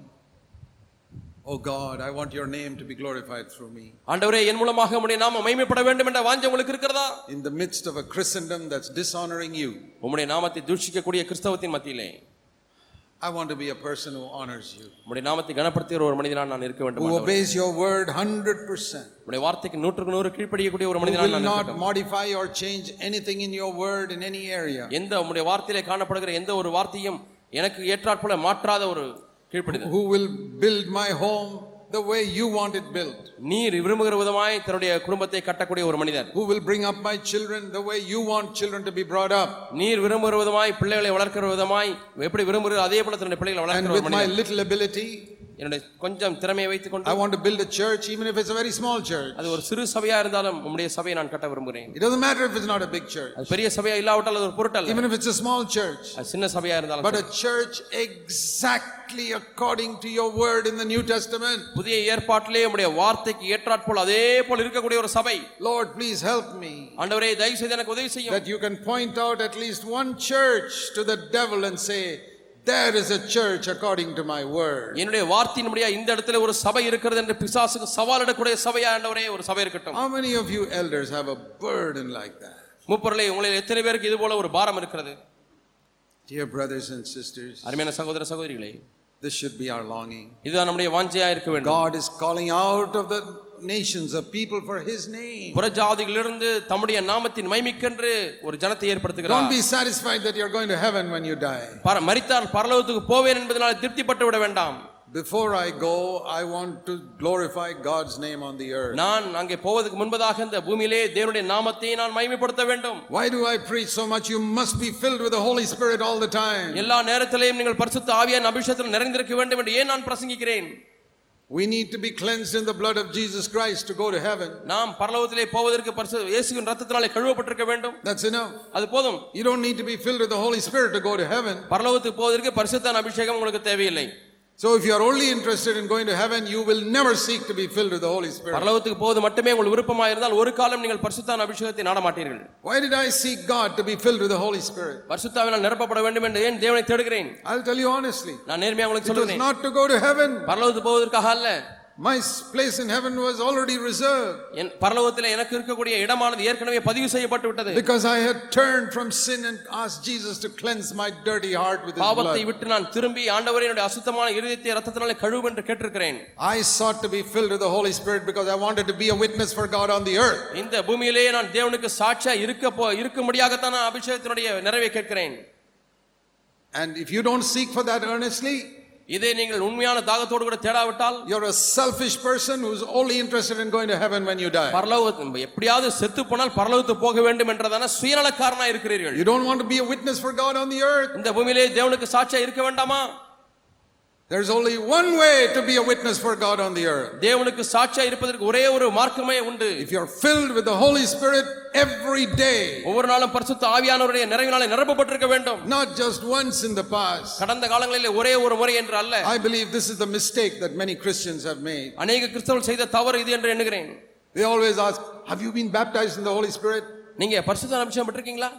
Oh God, I want your name to be glorified through me. ஆண்டவரே என் மூலமாக உம்முடைய நாம மகிமைப்பட வேண்டும் என்ற வாஞ்சை உங்களுக்கு இருக்கிறதா In the midst of a Christendom that's dishonoring you, உம்முடைய நாமத்தை தூஷிக்கக்கூடிய கிறிஸ்தவத்தின் மத்தியிலே I want to be a person who honors you, உம்முடைய நாமத்தை கனப்படுத்துகிற ஒரு மனிதனாக நான் இருக்க வேண்டும் who ஆண்டவரே. obeys your word 100%, உம்முடைய வார்த்தைக்கு நூற்றுக்கு நூறு கீழ்ப்படியக்கூடிய ஒரு who மனிதனாக will நான் not இருக்கட்டும். modify or change anything in your word in any area, எந்த உம்முடைய வார்த்தையிலே காணப்படுகிற எந்த ஒரு வார்த்தையும் எனக்கு ஏற்றாற்போல மாற்றாத ஒரு கீழ்ப்படிதல். Who will build my home the way you want it built, நீர் விரும்புகிற விதமாய் தன்னுடைய குடும்பத்தை கட்டக்கூடிய ஒரு மனிதர். Who will bring up my children the way you want children to be brought up. நீர் விரும்புகிற விதமாய் பிள்ளைகளை வளர்க்கிற விதமாய் எப்படி விரும்புகிற அதே போல தன்னுடைய பிள்ளைகளை And வளர்க்கிற with ஒரு my மனிதர். little ability, என்னுடைய கொஞ்சம் திறமையை வைத்துக் I கொண்டு want to build a church, even if it's a very small church. அது ஒரு சிறு சபையா இருந்தாலும் உம்முடைய சபையை நான் கட்ட விரும்புகிறேன் It doesn't matter if it's not a big church, அது பெரிய சபையா இல்லாவிட்டால் அது ஒரு பொருட்டல்ல even if it's a small church, அது சின்ன சபையா இருந்தாலும் but சரி. a church exactly according to your word in the New Testament. புதிய ஏற்பாட்டிலே உம்முடைய வார்த்தைக்கு ஏற்றாற்போல் அதே போல் இருக்கக்கூடிய ஒரு சபை Lord, please help me ஆண்டவரே தயவு செய்து எனக்கு உதவி செய்யும் that you can point out at least one church to the devil and say, There is a church according to my word. என்னுடைய வார்த்தையினுடைய இந்த இடத்துல ஒரு சபை இருக்கிறது என்று பிசாசுக்கு சவாலிடக்கூடிய சபையா ஆண்டவரே ஒரு சபை இருக்கட்டும் How many of you elders have a burden like that? மூப்பொருளை உங்களில் எத்தனை பேருக்கு இது போல ஒரு பாரம் இருக்கிறது Dear brothers and sisters, அருமையான சகோதர சகோதரிகளே this should be our longing. இதுதான் நம்முடைய வாஞ்சையா இருக்க வேண்டும் God is calling out of the nations of people for his name. புறஜாதிகளிலிருந்து தம்முடைய நாமத்தின் மைமிக்கென்று ஒரு ஜனத்தை Don't ஏற்படுத்துகிறார் be satisfied that you're going to heaven when you die. பர- மரித்தால் பரலோகத்துக்கு போவேன் என்பதனால் திருப்திப்பட்டு விட வேண்டாம் Before I go, I want to glorify God's name on the earth. நான் அங்கே போவதற்கு முன்பதாக இந்த பூமியிலே தேவனுடைய நாமத்தை நான் மகிமைப்படுத்த வேண்டும் Why do I preach so much? You must be filled with the Holy Spirit all the time. எல்லா நேரத்திலேயும் நீங்கள் பரிசுத்த ஆவியான அபிஷேகத்தில் நிறைந்திருக்க வேண்டும் என்று ஏன் நான் பிரசங்கிக்கிறேன் We need to be cleansed in the blood of Jesus Christ to go to heaven. நாம் பரலோகத்திலே போவதற்கு பரிசு இயேசுவின் ரத்தத்தினாலே கழுவப்பட்டிருக்க வேண்டும் That's enough. அது போதும் You don't need to be filled with the Holy Spirit to go to heaven. பரலோகத்துக்கு போவதற்கு பரிசுத்தான அபிஷேகம் உங்களுக்கு தேவையில்லை So if you are only interested in going to heaven, you will never seek to be filled with the Holy Spirit. பரலோகத்துக்கு போவது மட்டுமே உங்கள் விருப்பமாக இருந்தால் ஒரு காலம் நீங்கள் பரிசுத்தான அபிஷேகத்தை நாட மாட்டீர்கள் Why did I seek God to be filled with the Holy Spirit? பரிசுத்தாவினால் நிரப்பப்பட வேண்டும் என்று ஏன் தேவனை தேடுகிறேன் I'll tell you honestly. நான் நேர்மையாக உங்களுக்கு It was சொல்லுகிறேன் not to go to heaven. பரலோகத்துக்கு போவதற்காக அல்ல My s- place in heaven was already reserved என் பரலோகத்தில் எனக்கு இருக்கக்கூடிய இடமானது ஏற்கனவே பதிவு செய்யப்பட்டு விட்டது because I had turned from sin and asked Jesus to cleanse my dirty heart with his பாவத்தை blood. விட்டு நான் திரும்பி ஆண்டவரே என்னுடைய அசுத்தமான இருதயத்தை ரத்தத்தினாலே கழுவும் என்று கேட்டிருக்கிறேன் I sought to be filled with the Holy Spirit because I wanted to be a witness for God on the earth. இந்த பூமியிலேயே நான் தேவனுக்கு சாட்சியா இருக்க போ இருக்கும்படியாகத்தான் நான் அபிஷேகத்தினுடைய நிறைவை கேட்கிறேன் And if you don't seek for that earnestly, இதை நீங்கள் உண்மையான தாகத்தோடு கூட தேடாவிட்டால் you're a selfish person who's only interested in going to heaven when you die. பரலோக எப்படியாவது செத்து போனால் பரலோகத்துக்கு போக வேண்டும் என்றதான சுயநலக்காரனா இருக்கிறீர்கள் You don't want to be a witness for God on the earth. இந்த பூமியிலே தேவனுக்கு சாட்சியா இருக்க வேண்டாமா There's only one way to be a witness for God on the earth. தேவனுக்கு சாட்சியா இருப்பதற்கு ஒரே ஒரு மார்க்கமே உண்டு If you're filled with the Holy Spirit every day, ஒவ்வொரு நாளும் பரிசுத்த ஆவியானவருடைய நிறைவினாலே நிரப்பப்பட்டிருக்க வேண்டும் not just once in the past. கடந்த காலங்களிலே ஒரே ஒரு முறை என்று அல்ல I believe this is the mistake that many Christians have made. அநேக கிறிஸ்தவர்கள் செய்த தவறு இது என்று எண்ணுகிறேன் They always ask, Have you been baptized in the Holy Spirit? நீங்க பரிசுத்த அபிஷேகம் பெற்றிருக்கீங்களா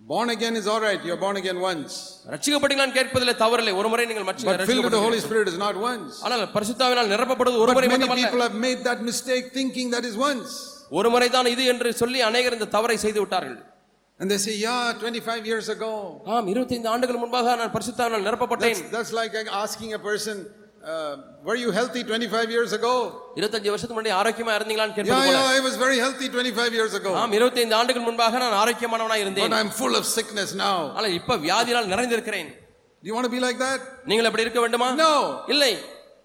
Born again is all right. You're born again once. ரட்சிக்கப்பட்டீங்களான்னு கேட்பதிலே தவறில்லை ஒரு முறை நீங்கள் மற்ற But filled with the Holy ரட்சிக்கப்பட்டீர்கள். Spirit is not once. ஆனால் பரிசுத்தாவினால் நிரப்பப்படுவது ஒரு But முறை many மட்டுமல்ல people have made that mistake thinking that is once. ஒரு முறை தான் இது என்று சொல்லி அநேகர் இந்த தவறை செய்து விட்டார்கள் And they say, Yeah, 25 years ago. ஆம் 25 ஆண்டுகள் முன்பாக நான் பரிசுத்தாவினால் நிரப்பப்பட்டேன் That's, that's like asking a person, uh, Were you healthy 25 years ago? 25 வருஷத்துக்கு முன்னாடி ஆரோக்கியமா இருந்தீங்களான்னு Yeah, கேட்பது போல yeah, I was very healthy 25 years ago. ஆம் 25 ஆண்டுகள் முன்பாக நான் ஆரோக்கியமானவனா But இருந்தேன் I'm full of sickness now. ஆனால் இப்ப வியாதியால் நிறைந்திருக்கிறேன் Do you want to be like that? நீங்கள் அப்படி இருக்க வேண்டுமா No. இல்லை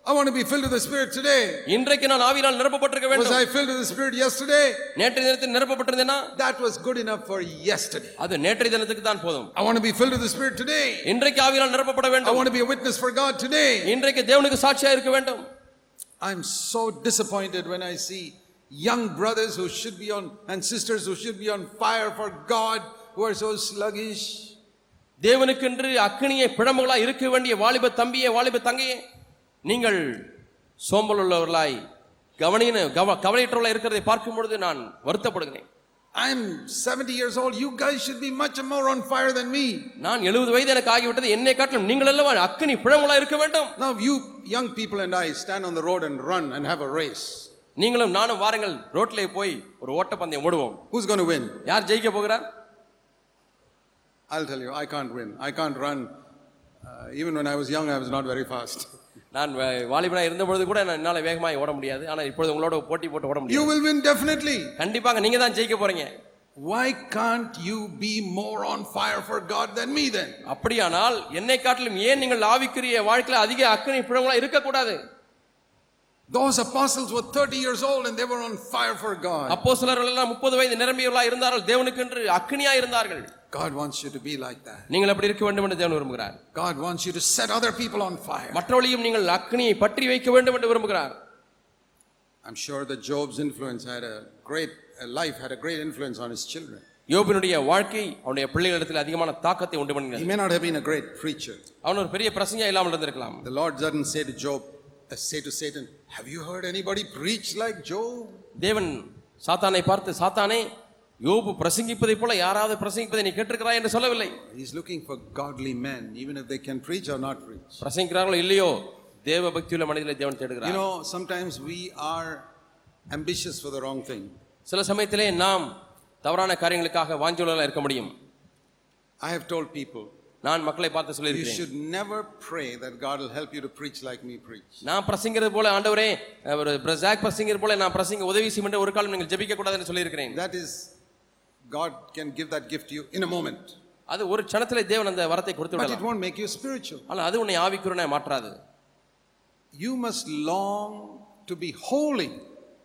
I want to be filled with the Spirit today. இன்றைக்கு நான் ஆவியினால் நிரப்பப்பட்டிருக்க Was வேண்டும் I filled with the Spirit yesterday? நேற்றைய தினத்தில் நிரப்பப்பட்டிருந்தேனா That was good enough for yesterday. அது நேற்றைய தினத்துக்கு தான் போதும் I want to be filled with the Spirit today. இன்றைக்கு ஆவியினால் நிரப்பப்பட I வேண்டும் want to be a witness for God today. இன்றைக்கு தேவனுக்கு சாட்சியா இருக்க வேண்டும் I'm so disappointed when I see young brothers who should be on and sisters who should be on fire for God who are so sluggish. தேவனுக்கென்று அக்கினியை பிழம்புகளா இருக்க வேண்டிய வாலிப தம்பியே வாலிப தங்கையே நீங்கள் சோம்பல் உள்ளவர்களாய் கவனின கவ கவலையற்றவர்களாய் இருக்கிறதை பார்க்கும் பொழுது நான் வருத்தப்படுகிறேன் I'm 70 years old. You guys should be much more on fire than me. நான் எழுபது வயது எனக்கு ஆகிவிட்டது என்னை காட்டிலும் நீங்கள் அல்லவா அக்கினி பிழம்புகளா இருக்க வேண்டும் Now, you young people and I stand on the road and run and have a race. நீங்களும் நானும் வாருங்கள் ரோட்ல போய் ஒரு ஓட்டப்பந்தயம் ஓடுவோம் Who's going to win? யார் ஜெயிக்க போகிறார் I'll tell you, I can't win. I can't run. Uh, even when I was young, I was not very fast. நான் வாலிபனா இருந்த பொழுது கூட நான் என்னால வேகமாய் ஓட முடியாது ஆனா இப்பொழுது உங்களோட போட்டி போட்டு ஓட You முடியும் will win definitely. கண்டிப்பாக நீங்க தான் ஜெயிக்க போறீங்க Why can't you be more on fire for God than me then? அப்படியானால் என்னை காட்டிலும் ஏன் நீங்கள் ஆவிக்குரிய வாழ்க்கையில அதிக அக்கினி பிழம்புகளா இருக்கக்கூடாது Those apostles were 30 years old and they were on fire for God. அப்போ சிலர்கள் எல்லாம் முப்பது வயது நிரம்பியவர்களா இருந்தார்கள் தேவனுக்கென்று அக்கினியா இருந்தார்கள் God wants you to be like that. நீங்கள் அப்படி இருக்க வேண்டும் என்று தேவன் விரும்புகிறார் God wants you to set other people on fire. மற்றவர்களையும் நீங்கள் அக்கினியை பற்றி வைக்க வேண்டும் என்று விரும்புகிறார் I'm sure that Job's influence had a great uh, life, had a great influence on his children. யோபினுடைய வாழ்க்கை அவனுடைய பிள்ளைகளிடத்தில் அதிகமான தாக்கத்தை உண்டு He பண்ணுகிறது may not have been a great preacher. அவன் ஒரு பெரிய பிரசங்கியா இல்லாமல் இருந்திருக்கலாம் The Lord doesn't say to Job, uh, say to Satan, Have you heard anybody preach like Job? தேவன் சாத்தானை பார்த்து சாத்தானே யோபு பிரசங்கிப்பதை போல யாராவது பிரசங்கிப்பதை நீ கேட்டிருக்கிறாய் என்று சொல்லவில்லை He's looking for godly men, even if they can preach or not preach. பிரசங்கிக்கிறார்களோ இல்லையோ தேவ பக்தியுள்ள மனிதனை தேவன் You தேடுகிறார் know, sometimes we are ambitious for the wrong thing. சில சமயத்திலே நாம் தவறான காரியங்களுக்காக வாஞ்சுள்ளா இருக்க முடியும் I have told people, நான் மக்களை பார்த்து you சொல்லியிருக்கிறேன் should never pray that God will help you to preach like me preach. நான் பிரசங்கிறது போல ஆண்டவரே ஒரு பிரசாக் பிரசங்கர் போல நான் பிரசங்க உதவி செய்யும் என்று ஒரு காலம் நீங்கள் ஜெபிக்க கூடாதுன்னு சொல்லியிருக்கிறேன் That is, God can give that gift to you in a moment, அது ஒரு க்ஷணத்திலே தேவன் அந்த வரத்தை கொடுத்து but it விடலாம் won't make you spiritual. ஆனால் அது உன்னை ஆவிக்குறனை மாற்றாது You must long to be holy.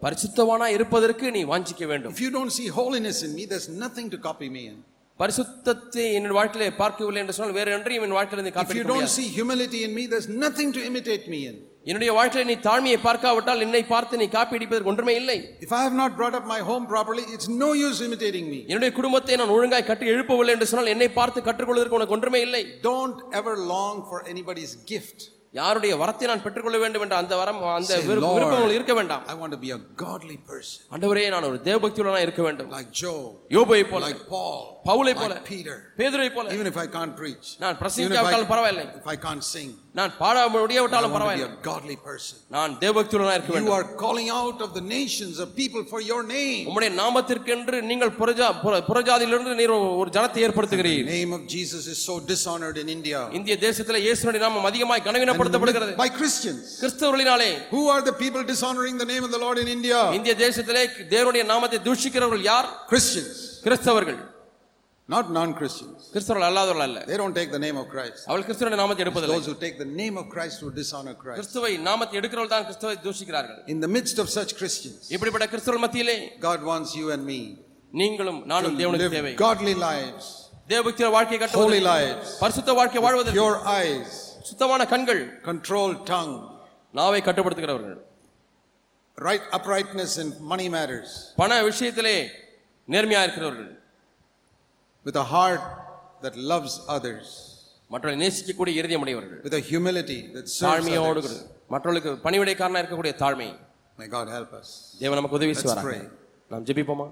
பரிசுத்தவானா இருப்பதற்கு நீ வாஞ்சிக்க வேண்டும் If you don't see holiness in me, there's nothing to copy me in. பரிசுத்தத்தை என் வாழ்க்கையிலே பார்க்கவில்லை என்று சொன்னால் வேற ஒன்றையும் என் வாழ்க்கையில நீ If you காப்பிக்க don't முடியாது see humility in me, there's nothing to imitate me in. என்னுடைய வாழ்க்கையில நீ தாழ்மையை பார்க்காவிட்டால் என்னை பார்த்து நீ காப்பி அடிப்பதற்கு ஒன்றுமே இல்லை If I have not brought up my home properly, it's no use imitating me. என்னுடைய குடும்பத்தை நான் ஒழுங்காய் கட்டி எழுப்பவில்லை என்று சொன்னால் என்னை பார்த்து கற்றுக்கொள்வதற்கு உனக்கு ஒன்றுமே இல்லை Don't ever long for anybody's gift. யாருடைய வரத்தை நான் பெற்றுக்கொள்ள வேண்டும் என்ற அந்த வரம் அந்த Say, விருப்பம் "Lord, விருப்பம் உங்களுக்கு இருக்க வேண்டாம் I want to be a godly person, ஆண்டவரே நான் ஒரு தேவபக்தியுள்ளனா இருக்க வேண்டும் like Job, யோபை போல like Paul, பவுலை போல like Peter. பேதுரை போல Even if I can't preach, நான் even if பிரசங்கிக்காவிட்டாலும் I, பரவாயில்லை if I can't sing, நான் பாட I முடியாவிட்டாலும் want to be பரவாயில்லை a godly person. நான் தேவபக்தியுள்ளவனாக இருக்க You வேண்டும் are calling out of the nations of people for your name. உம்முடைய நாமத்திற்கென்று நீங்கள் புறஜா புற- புறஜாதியிலிருந்து நீர் ஒரு ஜனத்தை The ஏற்படுத்துகிறீர் name of Jesus is so dishonored in India. இந்திய தேசத்துல இயேசுனுடைய நாமம் அதிகமாய் And கனவீனப்படுத்தப்படுகிறது by Christians. கிறிஸ்தவர்களினாலே Who are the people dishonoring the name of the Lord in India? இந்திய தேசத்திலே தேவனுடைய நாமத்தை தூஷிக்கிறவர்கள் யார் Christians, கிறிஸ்தவர்கள் not non-Christians. கிறிஸ்தவர்கள் அல்லாதவர்கள் அல்ல They don't take the name of Christ. அவள் கிறிஸ்தவனுடைய நாமத்தை எடுப்பதில்லை Those who take the name of Christ who dishonor Christ. கிறிஸ்துவை நாமத்தை எடுக்கிறவர்கள் தான் கிறிஸ்துவை தூஷிக்கிறார்கள் In the midst of such Christians, இப்படிப்பட்ட கிறிஸ்தவர்கள் மத்தியிலே God wants you and me நீங்களும் to நானும் தேவனுக்கு தேவை live godly lives, தேவபக்திய வாழ்க்கை holy கட்டுவது lives, பரிசுத்த வாழ்க்கை வாழ்வது pure eyes, சுத்தமான கண்கள் controlled tongue, நாவை கட்டுப்படுத்துகிறவர்கள் right uprightness in money matters, பண விஷயத்திலே நேர்மையா இருக்கிறவர்கள் with a heart that loves others, மற்றவர்களை நேசிக்கக்கூடிய இருதயம் உடையவர்கள் with a humility that serves தாழ்மையோடு others. மற்றவர்களுக்கு பணிவிடைக்காரனா இருக்கக்கூடிய தாழ்மை May God help us. தேவன் நமக்கு உதவி Let's செய்வாராக pray. நாம் ஜெபிப்போமா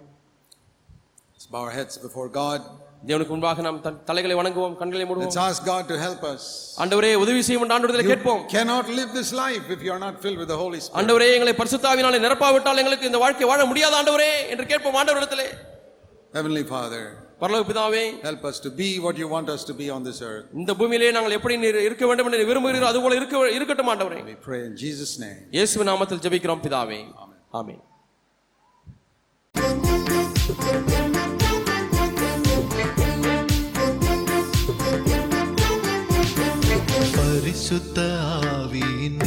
Let's bow our heads before God. தேவனுக்கு முன்பாக நாம் தன் தலைகளை வணங்குவோம் கண்களை Let's மூடுவோம் ask God to help us. ஆண்டவரே உதவி செய்யும் என்று ஆண்டவரத்தில் கேட்போம் You cannot live this life if you are not filled with the Holy Spirit. ஆண்டவரே எங்களை பரிசுத்தாவினாலே நிரப்பாவிட்டால் எங்களுக்கு இந்த வாழ்க்கை வாழ முடியாத ஆண்டவரே என்று கேட்போம் ஆண்டவரிடத்திலே Heavenly Father, பரலோக பிதாவே help us to be what you want us to be on this earth. இந்த பூமியிலே நாங்கள் எப்படி இருக்க வேண்டும் என்று விரும்புகிறீரோ அதுபோல இருக்க இருக்கட்டும் ஆண்டவரே We pray in Jesus' name. இயேசு நாமத்தில் ஜெபிக்கிறோம் பிதாவே ஆமென் பரிசுத்த ஆவியின்